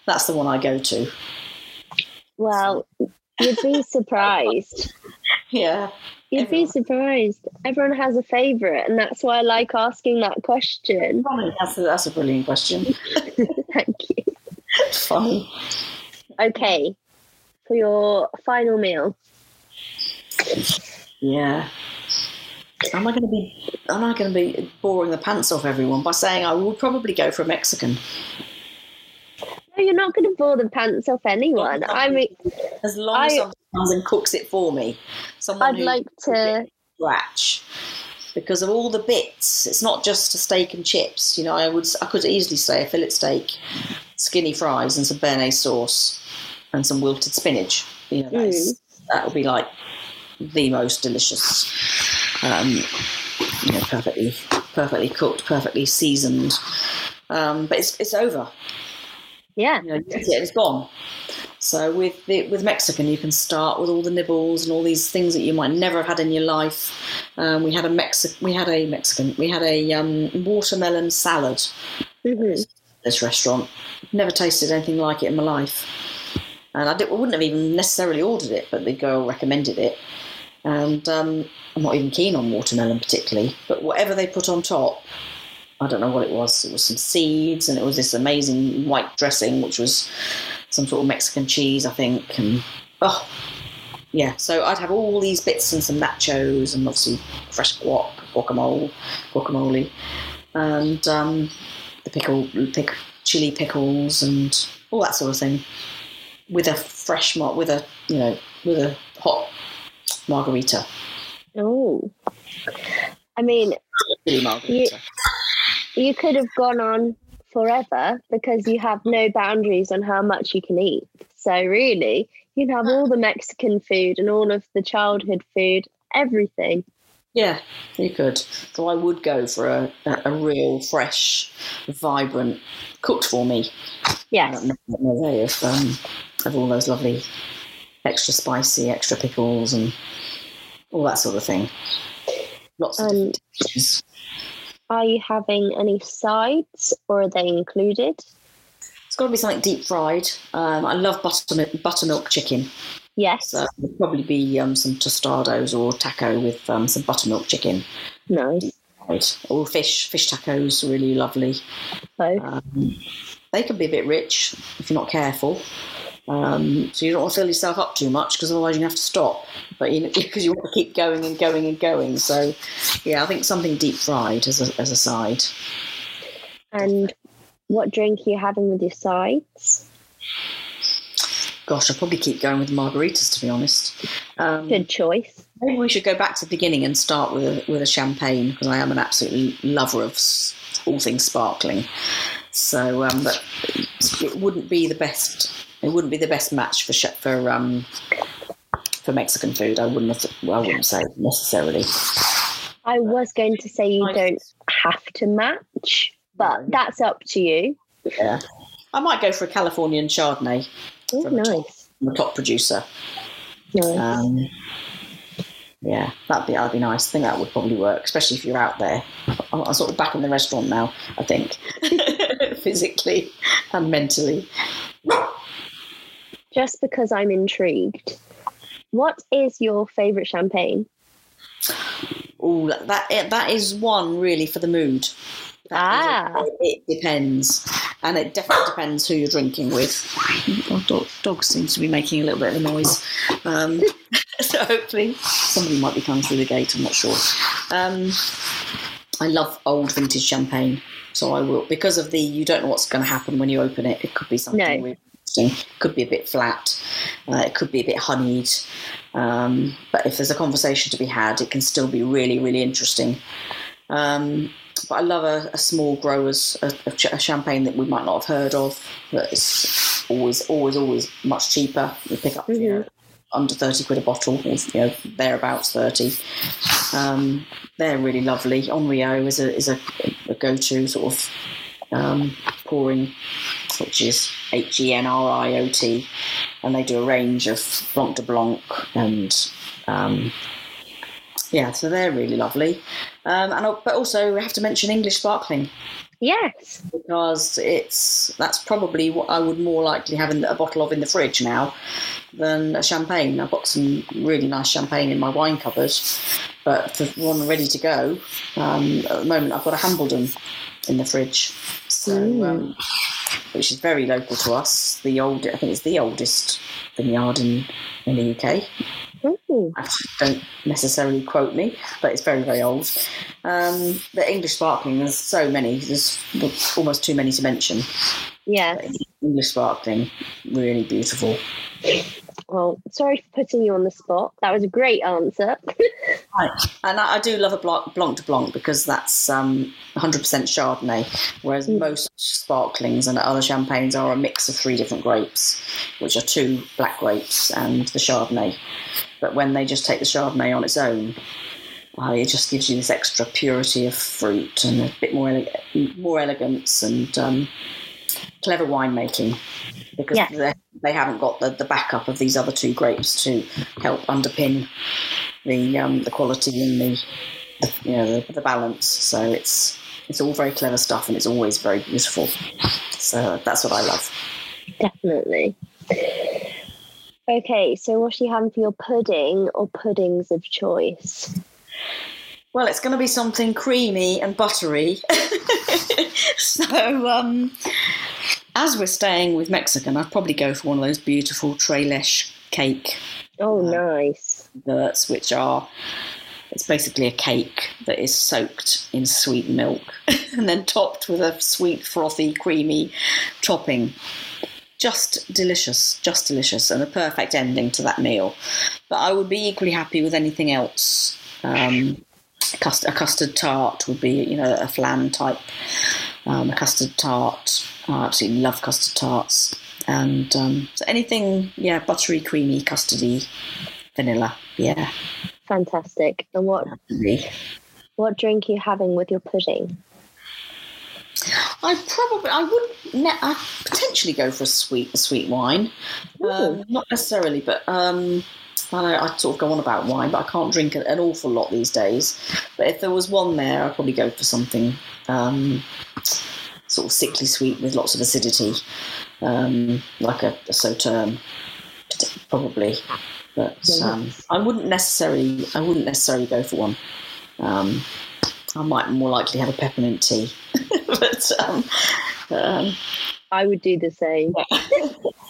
S2: that's the one I go to.
S1: Well, you'd be surprised. (laughs)
S2: Yeah.
S1: You'd be surprised. Everyone has a favourite, and that's why I like asking that question.
S2: That's a, that's a brilliant question. (laughs)
S1: Thank you.
S2: Funny.
S1: Okay, for your final meal.
S2: Yeah. Am I going to be? Am I going to be boring the pants off everyone by saying I would probably go for a Mexican?
S1: No, you're not going to bore the pants off anyone. I mean,
S2: As long as
S1: I-
S2: someone comes and cooks it for me, someone
S1: I'd like to.
S2: scratch because of all the bits. It's not just a steak and chips. You know, I would I could easily say a fillet steak, skinny fries, and some béarnaise sauce, and some wilted spinach. You know, that, is, that would be like the most delicious. Um, you know, perfectly perfectly cooked, perfectly seasoned. Um, but it's it's over.
S1: Yeah,
S2: You know, it it's gone. So with the, with Mexican, you can start with all the nibbles and all these things that you might never have had in your life. Um, we had a Mexi- we had a Mexican, we had a um, watermelon salad.
S1: hmm
S2: This restaurant, never tasted anything like it in my life, and I, did, I wouldn't have even necessarily ordered it, but the girl recommended it, and um, I'm not even keen on watermelon particularly. But whatever they put on top, I don't know what it was. It was some seeds, and it was this amazing white dressing, which was some sort of Mexican cheese, I think. And oh, yeah. So I'd have all these bits and some nachos, and obviously fresh guac, guacamole, guacamole, and um, the pickle, pick, chili pickles, and all that sort of thing, with a fresh, mar- with a you know, with a hot margarita,
S1: Oh, I mean,
S2: chili margarita.
S1: you could have gone on forever because you have no boundaries on how much you can eat. so, really. You'd have all the Mexican food and all of the childhood food, everything.
S2: Yeah, you could. So I would go for a, a, real, fresh, vibrant, cooked for me.
S1: Yes.
S2: Way of, um, of all those lovely extra spicy, extra pickles, and all that sort of thing. Lots of
S1: Um,
S2: dishes.
S1: Are you having any sides or are they included?
S2: It's got to be something deep fried. Um, I love buttermilk, buttermilk chicken.
S1: Yes.
S2: So it would probably be um, some tostados or taco with um, some buttermilk chicken.
S1: nice.
S2: Right. Or fish, fish tacos, really lovely. Um, they can be a bit rich if you're not careful. Um, so you don't want to fill yourself up too much because otherwise you have to stop. But you because (laughs) you want to keep going and going and going. So yeah, I think something deep fried as a, as a side.
S1: and what drink are you having with your sides?
S2: Gosh, I'll probably keep going with margaritas to be honest. Um,
S1: Good choice.
S2: maybe we should go back to the beginning and start with a, with a champagne because I am an absolute lover of all things sparkling. So, um, but it wouldn't be the best. It wouldn't be the best match for for um, for Mexican food. I wouldn't. Well, I wouldn't say necessarily.
S1: I was going to say you don't have to match, but that's up to you.
S2: Yeah, I might go for a Californian Chardonnay.
S1: Oh,
S2: From the top.
S1: nice.
S2: I'm a top producer.
S1: Nice.
S2: Um, yeah, that'd be that'd be nice. I think that would probably work, especially if you're out there. I'm, I'm sort of back in the restaurant now. I think (laughs) (laughs) physically and mentally.
S1: Just because I'm intrigued, what is your favourite champagne?
S2: Oh, that that that is one really for the mood. That
S1: Ah.
S2: it depends, and it definitely depends who you're drinking with. Oh, dog, dog seems to be making a little bit of a noise, um, (laughs) so hopefully somebody might be coming through the gate. I'm not sure. Um, I love old vintage champagne, so I will because of the you don't know what's going to happen when you open it. It could be something
S1: No.
S2: really Could be a bit flat. Uh, it could be a bit honeyed. Um, but if there's a conversation to be had, it can still be really, really interesting. Um, but I love a, a small growers, a, a, ch- champagne that we might not have heard of, that is always, always, always much cheaper. You pick up you know, under 30 quid a bottle, or you know, thereabouts 30. Um, they're really lovely. Henriot is a, is a, a go to sort of um, pouring, which is H E N R I O T, and they do a range of Blanc de Blanc and um, yeah, so they're really lovely. Um, and but also we have to mention English sparkling
S1: Yes.
S2: because it's that's probably what I would more likely have in a bottle of in the fridge now than a champagne. I've got some really nice champagne in my wine cupboard, but for one ready to go, um, at the moment I've got a Hambledon in the fridge, so
S1: Mm.
S2: um, which is very local to us. The old, I think it's the oldest vineyard in in the UK.
S1: Ooh.
S2: Actually, don't necessarily quote me, but it's very, very old. Um, the English sparkling, there's so many, there's almost too many to mention.
S1: Yeah.
S2: English sparkling, really beautiful.
S1: Well, sorry for putting you on the spot. That was a great answer. (laughs)
S2: Right. And I, I do love a Blanc, Blanc de Blanc because that's um, 100% Chardonnay, whereas
S1: Mm.
S2: most sparklings and other champagnes are a mix of three different grapes, which are two black grapes and the Chardonnay. But when they just take the Chardonnay on its own, uh, it just gives you this extra purity of fruit and a bit more ele- more elegance and um, clever winemaking because
S1: Yes.
S2: they, they haven't got the, the backup of these other two grapes to help underpin the um, the quality and the, the you know the, the balance. So it's it's all very clever stuff and it's always very beautiful. So that's what I love.
S1: Definitely. Okay, so what are you having for your pudding or puddings of choice?
S2: Well, it's going to be something creamy and buttery. (laughs) so, um, as we're staying with Mexican, I'd probably go for one of those beautiful tres leche cake
S1: Oh,
S2: Uh,
S1: nice.
S2: desserts, which are it's basically a cake that is soaked in sweet milk (laughs) and then topped with a sweet, frothy, creamy topping. Just delicious, just delicious, and a perfect ending to that meal. But I would be equally happy with anything else. Um, a custard tart would be, you know, a flan type. Um, a custard tart. I absolutely love custard tarts. and um, so anything, yeah, buttery, creamy, custardy, vanilla, yeah.
S1: Fantastic. And what
S2: Absolutely.
S1: what drink are you having with your pudding?
S2: I probably, I would, ne- I potentially go for a sweet, a sweet wine. Um, not necessarily, but um, I know I sort of go on about wine, but I can't drink an an awful lot these days. But if there was one there, I'd probably go for something um, sort of sickly sweet with lots of acidity, um, like a, a sauterne, probably. But um, I wouldn't necessarily, I wouldn't necessarily go for one. Um, I might more likely have a peppermint tea, (laughs) but um, um,
S1: I would do the same. (laughs)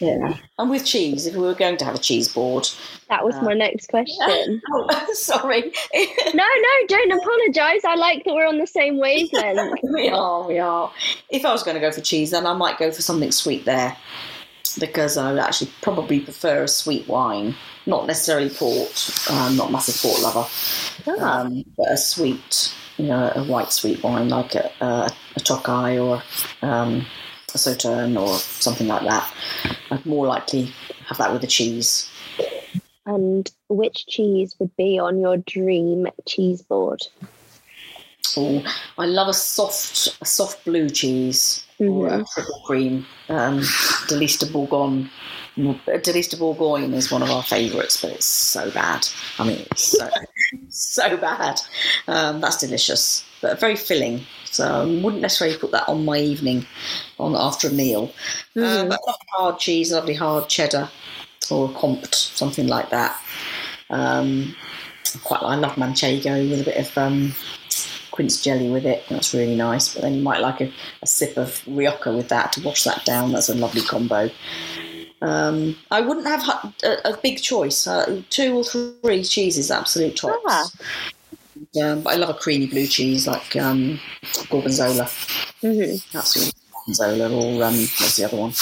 S2: yeah. And with cheese, if we were going to have a cheese board,
S1: That was
S2: Uh,
S1: my next question. (laughs)
S2: oh, (laughs) sorry, (laughs)
S1: No, no, don't apologise. I like that we're on the same wavelength.
S2: we are, we are. If I was going to go for cheese, then I might go for something sweet there, because I would actually probably prefer a sweet wine, not necessarily port. I'm not massive port lover,
S1: Ah,
S2: um, but a sweet, you know, a white sweet wine like a, a, a Tokai or um, a Sauterne or something like that. I'd more likely have that with a cheese.
S1: and which cheese would be on your dream cheese board?
S2: Oh, I love a soft, a soft blue cheese or a triple cream. Um, de Bourgogne. Delice de Bourgogne is one of our favourites, but it's so bad. I mean, it's so (laughs) so bad. Um, that's delicious, but very filling. So I wouldn't necessarily put that on my evening, on after a meal. Um,
S1: Mhm.
S2: lovely hard cheese, lovely hard cheddar, or a Comté, something like that. Um, quite, I love manchego with a bit of um, quince jelly with it. That's really nice. But then you might like a, a sip of rioja with that to wash that down. That's a lovely combo. Um, I wouldn't have a, a big choice. Uh, two or three cheeses, absolute tops.
S1: Ah.
S2: Um, but I love a creamy blue cheese like um, Gorgonzola.
S1: hmm
S2: Absolutely. Gorgonzola or um, what's the other one?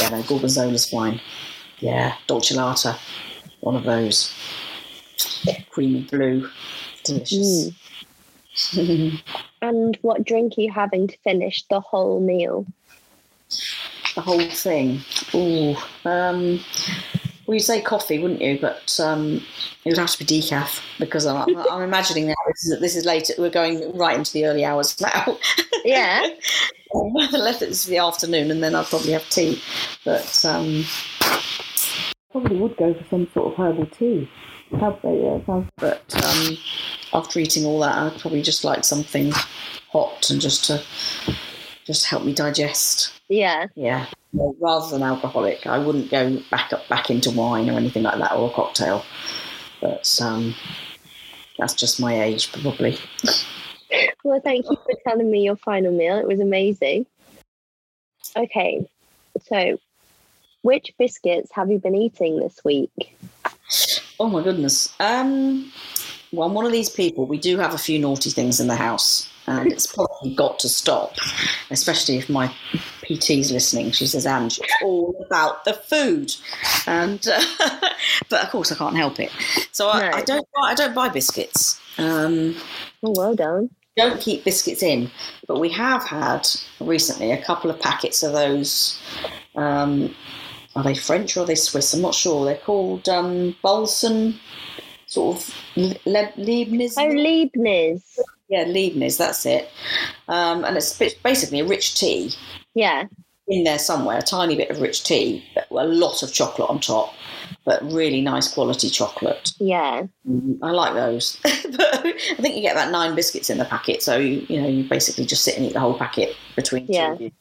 S2: Yeah, no, Gorgonzola's fine. Yeah, Dolce one of those. Creamy blue. Delicious. (laughs)
S1: And what drink are you having to finish the whole meal?
S2: The whole thing. Ooh, um, well, you'd say coffee, wouldn't you? But um, it would have to be decaf because I'm, I'm imagining now this is, this is later. We're going right into the early hours now.
S1: Yeah. (laughs)
S2: Unless it's the afternoon, and then I'd probably have tea. But um, probably would go for some sort of herbal tea. Have they? Yeah. But um, after eating all that, I'd probably just like something hot and just to just help me digest.
S1: Yeah.
S2: Yeah. Well, rather than alcoholic, I wouldn't go back up back into wine or anything like that or a cocktail. But um, that's just my age, probably.
S1: Well, thank you for telling me your final meal. It was amazing. Okay. So, which biscuits have you been eating this week?
S2: Oh my goodness. Um, well, I'm one of these people. We do have a few naughty things in the house, and it's probably got to stop. Especially if my PT's listening. She says, "Ange, it's all about the food," and uh, (laughs) but of course I can't help it. So I,
S1: No.
S2: I don't. Buy, I don't buy biscuits. Um,
S1: Oh, well done.
S2: don't keep biscuits in, but we have had recently a couple of packets of those. Um, are they French or are they Swiss? I'm not sure. They're called um, Bahlsen, sort of Le- Le- Leibniz.
S1: Oh, Leibniz.
S2: Yeah, Leibniz. That's it. Um, and it's basically a rich tea
S1: Yeah.
S2: in there somewhere, a tiny bit of rich tea, but a lot of chocolate on top, but really nice quality chocolate.
S1: Yeah.
S2: Mm, I like those. (laughs) but I think you get about nine biscuits in the packet, so you, you know you basically just sit and eat the whole packet between two
S1: Yeah.
S2: of you,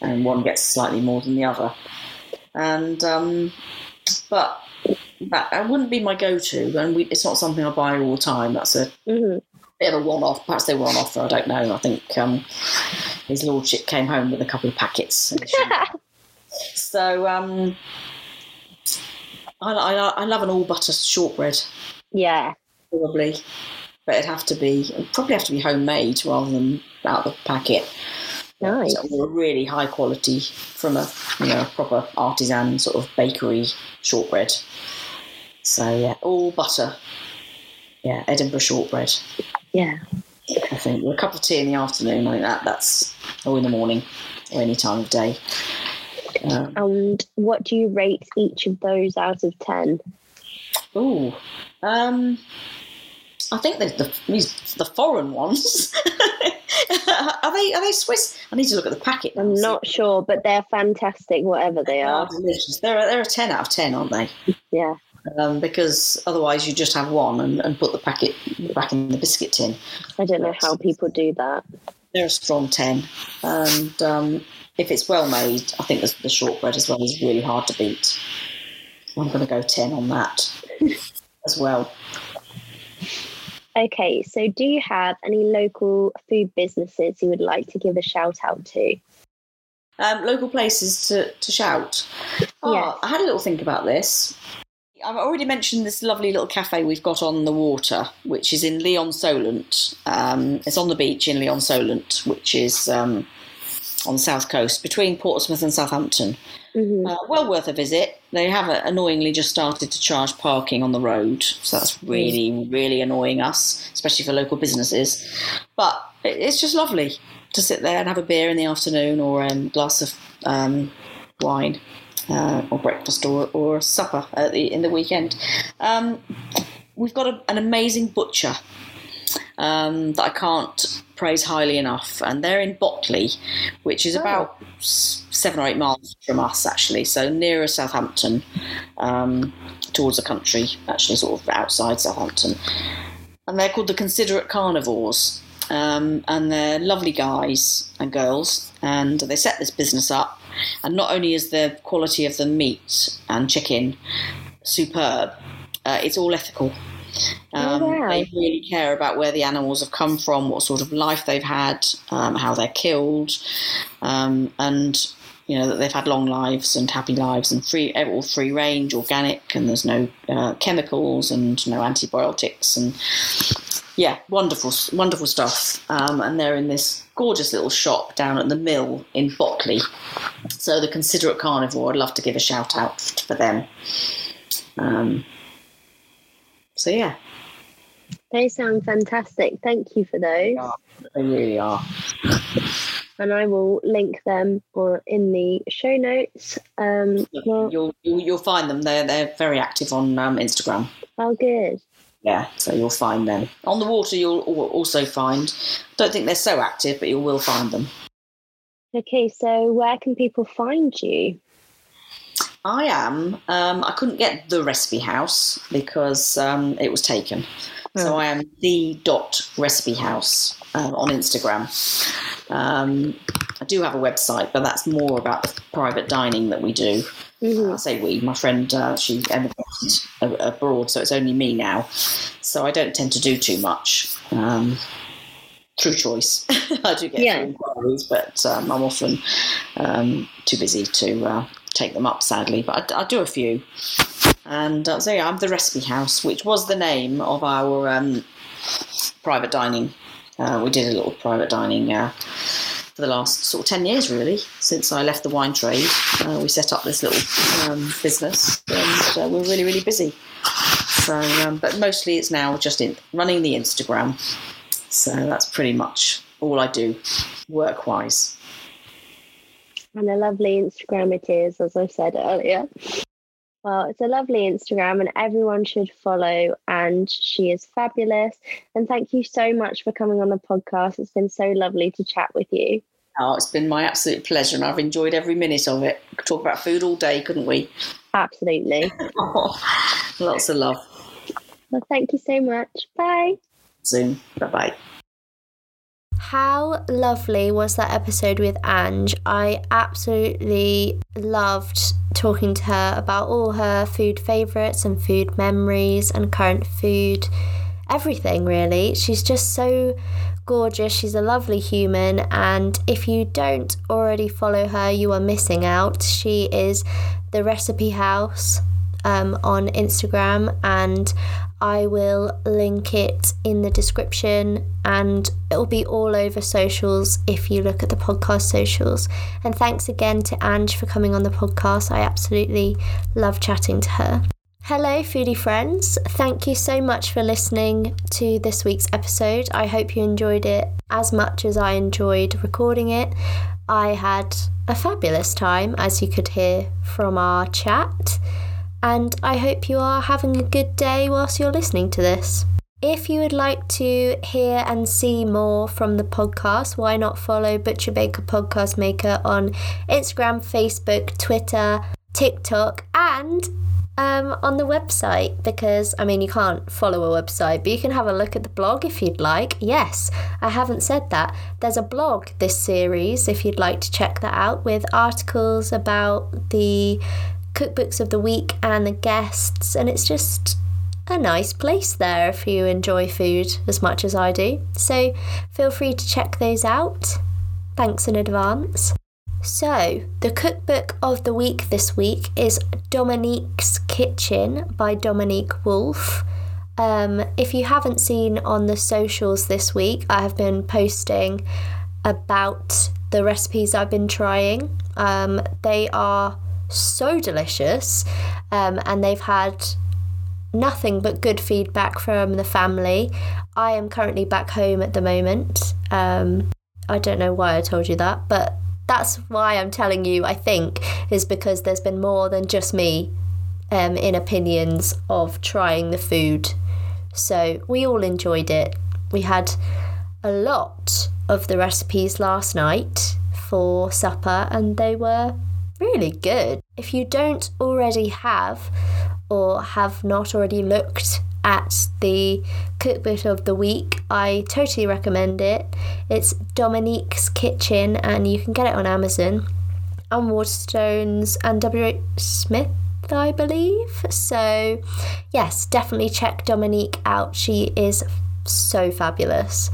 S2: and one gets slightly more than the other. And um, but that, that wouldn't be my go-to, and we, it's not something I buy all the time. That's a
S1: hmm
S2: bit of a one-off. Perhaps they were on offer. I don't know. I think um, his lordship came home with a couple of packets. (laughs) so um, I, I, I love an all butter shortbread
S1: yeah.
S2: probably, but it'd have to be it'd probably have to be homemade rather than out of the packet.
S1: Nice.
S2: So a really high quality from a you know a proper artisan sort of bakery shortbread. So yeah, all butter. Yeah, Edinburgh shortbread.
S1: Yeah.
S2: I think a cup of tea in the afternoon. Think that that's or in the morning or any time of day. Um,
S1: And what do you rate each of those out of 10?
S2: Ooh, um, I think the the, the foreign ones (laughs) are they are they Swiss? I need to look at the packet. now
S1: I'm not sure, but they're fantastic, whatever they
S2: They are
S1: are.
S2: delicious. They're they're a ten out of ten, aren't they?
S1: Yeah.
S2: Um, because otherwise you just have one and, and put the packet back in the biscuit tin.
S1: I don't know how people do that.
S2: They're a strong ten, and um, if it's well made, I think the, the shortbread as well is really hard to beat. I'm going to go ten on that (laughs) as well.
S1: Okay, so do you have any local food businesses you would like to give a shout out to?
S2: Um, local places to, to shout. Oh,
S1: Yes.
S2: I had a little think about this. I've already mentioned this lovely little cafe we've got on the water, which is in Lee-on-Solent. Um, it's on the beach in Lee-on-Solent, which is um, on the south coast between Portsmouth and Southampton.
S1: hmm
S2: Uh, well worth a visit. They have uh, annoyingly just started to charge parking on the road, so that's really, really annoying us, especially for local businesses. But it's just lovely to sit there and have a beer in the afternoon or a um, glass of um, wine. Uh, or breakfast or, or supper at the, in the weekend. Um, we've got a, an amazing butcher um, that I can't praise highly enough, and they're in Botley, which is
S1: Oh.
S2: about seven or eight miles from us, actually, so nearer Southampton, um, towards the country, actually, sort of outside Southampton. And they're called the Considerate Carnivores, um, and they're lovely guys and girls, and they set this business up. And not only is the quality of the meat and chicken superb, uh, it's all ethical. Um,
S1: Oh, wow.
S2: They really care about where the animals have come from, what sort of life they've had, um, how they're killed, um, and you know that they've had long lives and happy lives and free, all free range, organic, and there's no uh, chemicals and no antibiotics and yeah, wonderful, wonderful stuff. Um, and they're in this gorgeous little shop down at the mill in Botley. So the Considerate Carnivore, I'd love to give a shout out for them. Um, so yeah,
S1: They sound fantastic. Thank you for those.
S2: they really are.
S1: And I will link them or in the show notes. Um, well,
S2: You'll you'll, you'll find them. They're they're very active on um, Instagram.
S1: oh, good.
S2: Yeah, so you'll find them on the water. You'll also find. Don't think they're so active, but you will find them.
S1: Okay, so where can people find you?
S2: I am. Um, I couldn't get the recipe house because um, it was taken. So
S1: Oh.
S2: I am the dot recipe house uh, on Instagram. Um, I do have a website, but that's more about the private dining that we do.
S1: Mhm.
S2: I say we. My friend, uh, she emigrated abroad, so it's only me now. So I don't tend to do too much. Um, through choice, (laughs) I do get
S1: Yeah.
S2: inquiries, but um, I'm often um, too busy to uh, take them up, sadly. But I, I do a few. And uh, so yeah, I'm the Recipe House, which was the name of our um, private dining. Uh, we did a little private dining uh, for the last sort of 10 years, really, since I left the wine trade. Uh, we set up this little um, business and uh, we're really, really busy. So, um, but mostly it's now just in running the Instagram. So that's pretty much all I do work wise.
S1: And a lovely Instagram it is, as I said earlier. Well, it's a lovely Instagram and everyone should follow. And she is fabulous. And thank you so much for coming on the podcast. It's been so lovely to chat with you.
S2: Oh, it's been my absolute pleasure and I've enjoyed every minute of it. Could talk about food all day, couldn't we?
S1: Absolutely. (laughs)
S2: lots of love.
S1: Well, thank you so much. Bye.
S2: Soon. Bye bye.
S3: How lovely was that episode with Ange? I absolutely loved talking to her about all her food favourites and food memories and current food, everything really. She's just so gorgeous. She's a lovely human, and if you don't already follow her, you are missing out. She is the Recipe House um, on Instagram, and I will link it in the description and it'll be all over socials if you look at the podcast socials. And thanks again to Ange for coming on the podcast. I absolutely love chatting to her. Hello, foodie friends. Thank you so much for listening to this week's episode. I hope you enjoyed it as much as I enjoyed recording it. I had a fabulous time, as you could hear from our chat, and I hope you are having a good day whilst you're listening to this. If you would like to hear and see more from the podcast, why not follow Butcher Baker Podcast Maker on Instagram, Facebook, Twitter, TikTok, and um, on the website because I mean you can't follow a website, but you can have a look at the blog if you'd like. Yes, I haven't said that. There's a blog this series if you'd like to check that out with articles about the cookbooks of the week and the guests, and it's just a nice place there if you enjoy food as much as I do. So feel free to check those out. Thanks in advance. So, the cookbook of the week this week is Dominique's Kitchen by Dominique Woolf. Um, if you haven't seen on the socials this week, I have been posting about the recipes I've been trying. Um, they are so delicious um, and they've had nothing but good feedback from the family. I am currently back home at the moment. Um, I don't know why I told you that, but that's why I'm telling you, I think, is because there's been more than just me um, in opinions of trying the food. So we all enjoyed it. We had a lot of the recipes last night for supper, and they were really good. If you don't already have or have not already looked at the cookbook of the week, I totally recommend it. It's Dominique's Kitchen, and you can get it on Amazon and Waterstones and W.H. Smith. I believe. So, yes, definitely check Dominique out. She is so fabulous.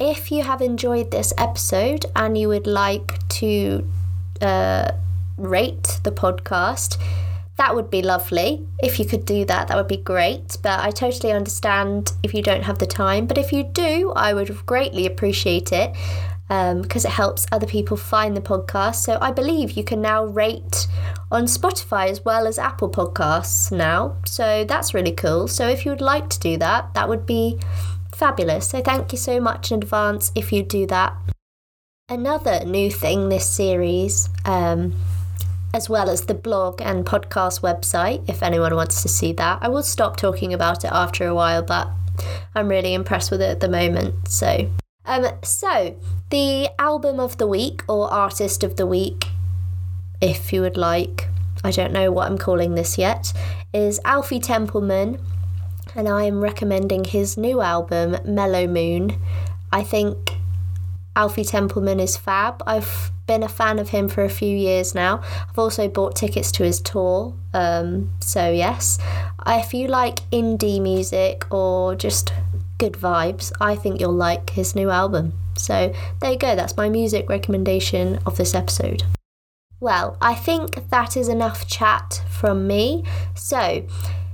S3: If you have enjoyed this episode and you would like to uh, rate the podcast, that would be lovely. If you could do that, that would be great. But I totally understand if you don't have the time. But if you do, I would greatly appreciate it because um, it helps other people find the podcast. So I believe you can now rate on Spotify as well as Apple Podcasts now. So that's really cool. So if you would like to do that, that would be fabulous. So thank you so much in advance if you do that. Another new thing this series. Um, as well as the blog and podcast website if anyone wants to see that. I will stop talking about it after a while, but I'm really impressed with it at the moment. So, um, so the album of the week or artist of the week, if you would like, I don't know what I'm calling this yet, is Alfie Templeman, and I am recommending his new album, Mellow Moon. I think Alfie Templeman is fab. I've been a fan of him for a few years now. I've also bought tickets to his tour. Um, so, yes, if you like indie music or just good vibes, I think you'll like his new album. So, there you go. That's my music recommendation of this episode. Well, I think that is enough chat from me. So,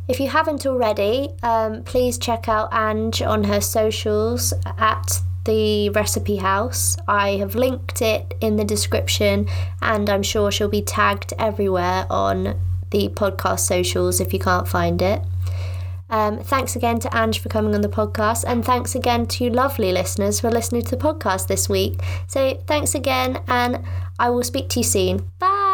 S3: if you haven't already, um, please check out Ange on her socials at the recipe house. I have linked it in the description, and I'm sure she'll be tagged everywhere on the podcast socials if you can't find it. Um, thanks again to Ange for coming on the podcast, and thanks again to lovely listeners for listening to the podcast this week. So, thanks again, and I will speak to you soon. Bye.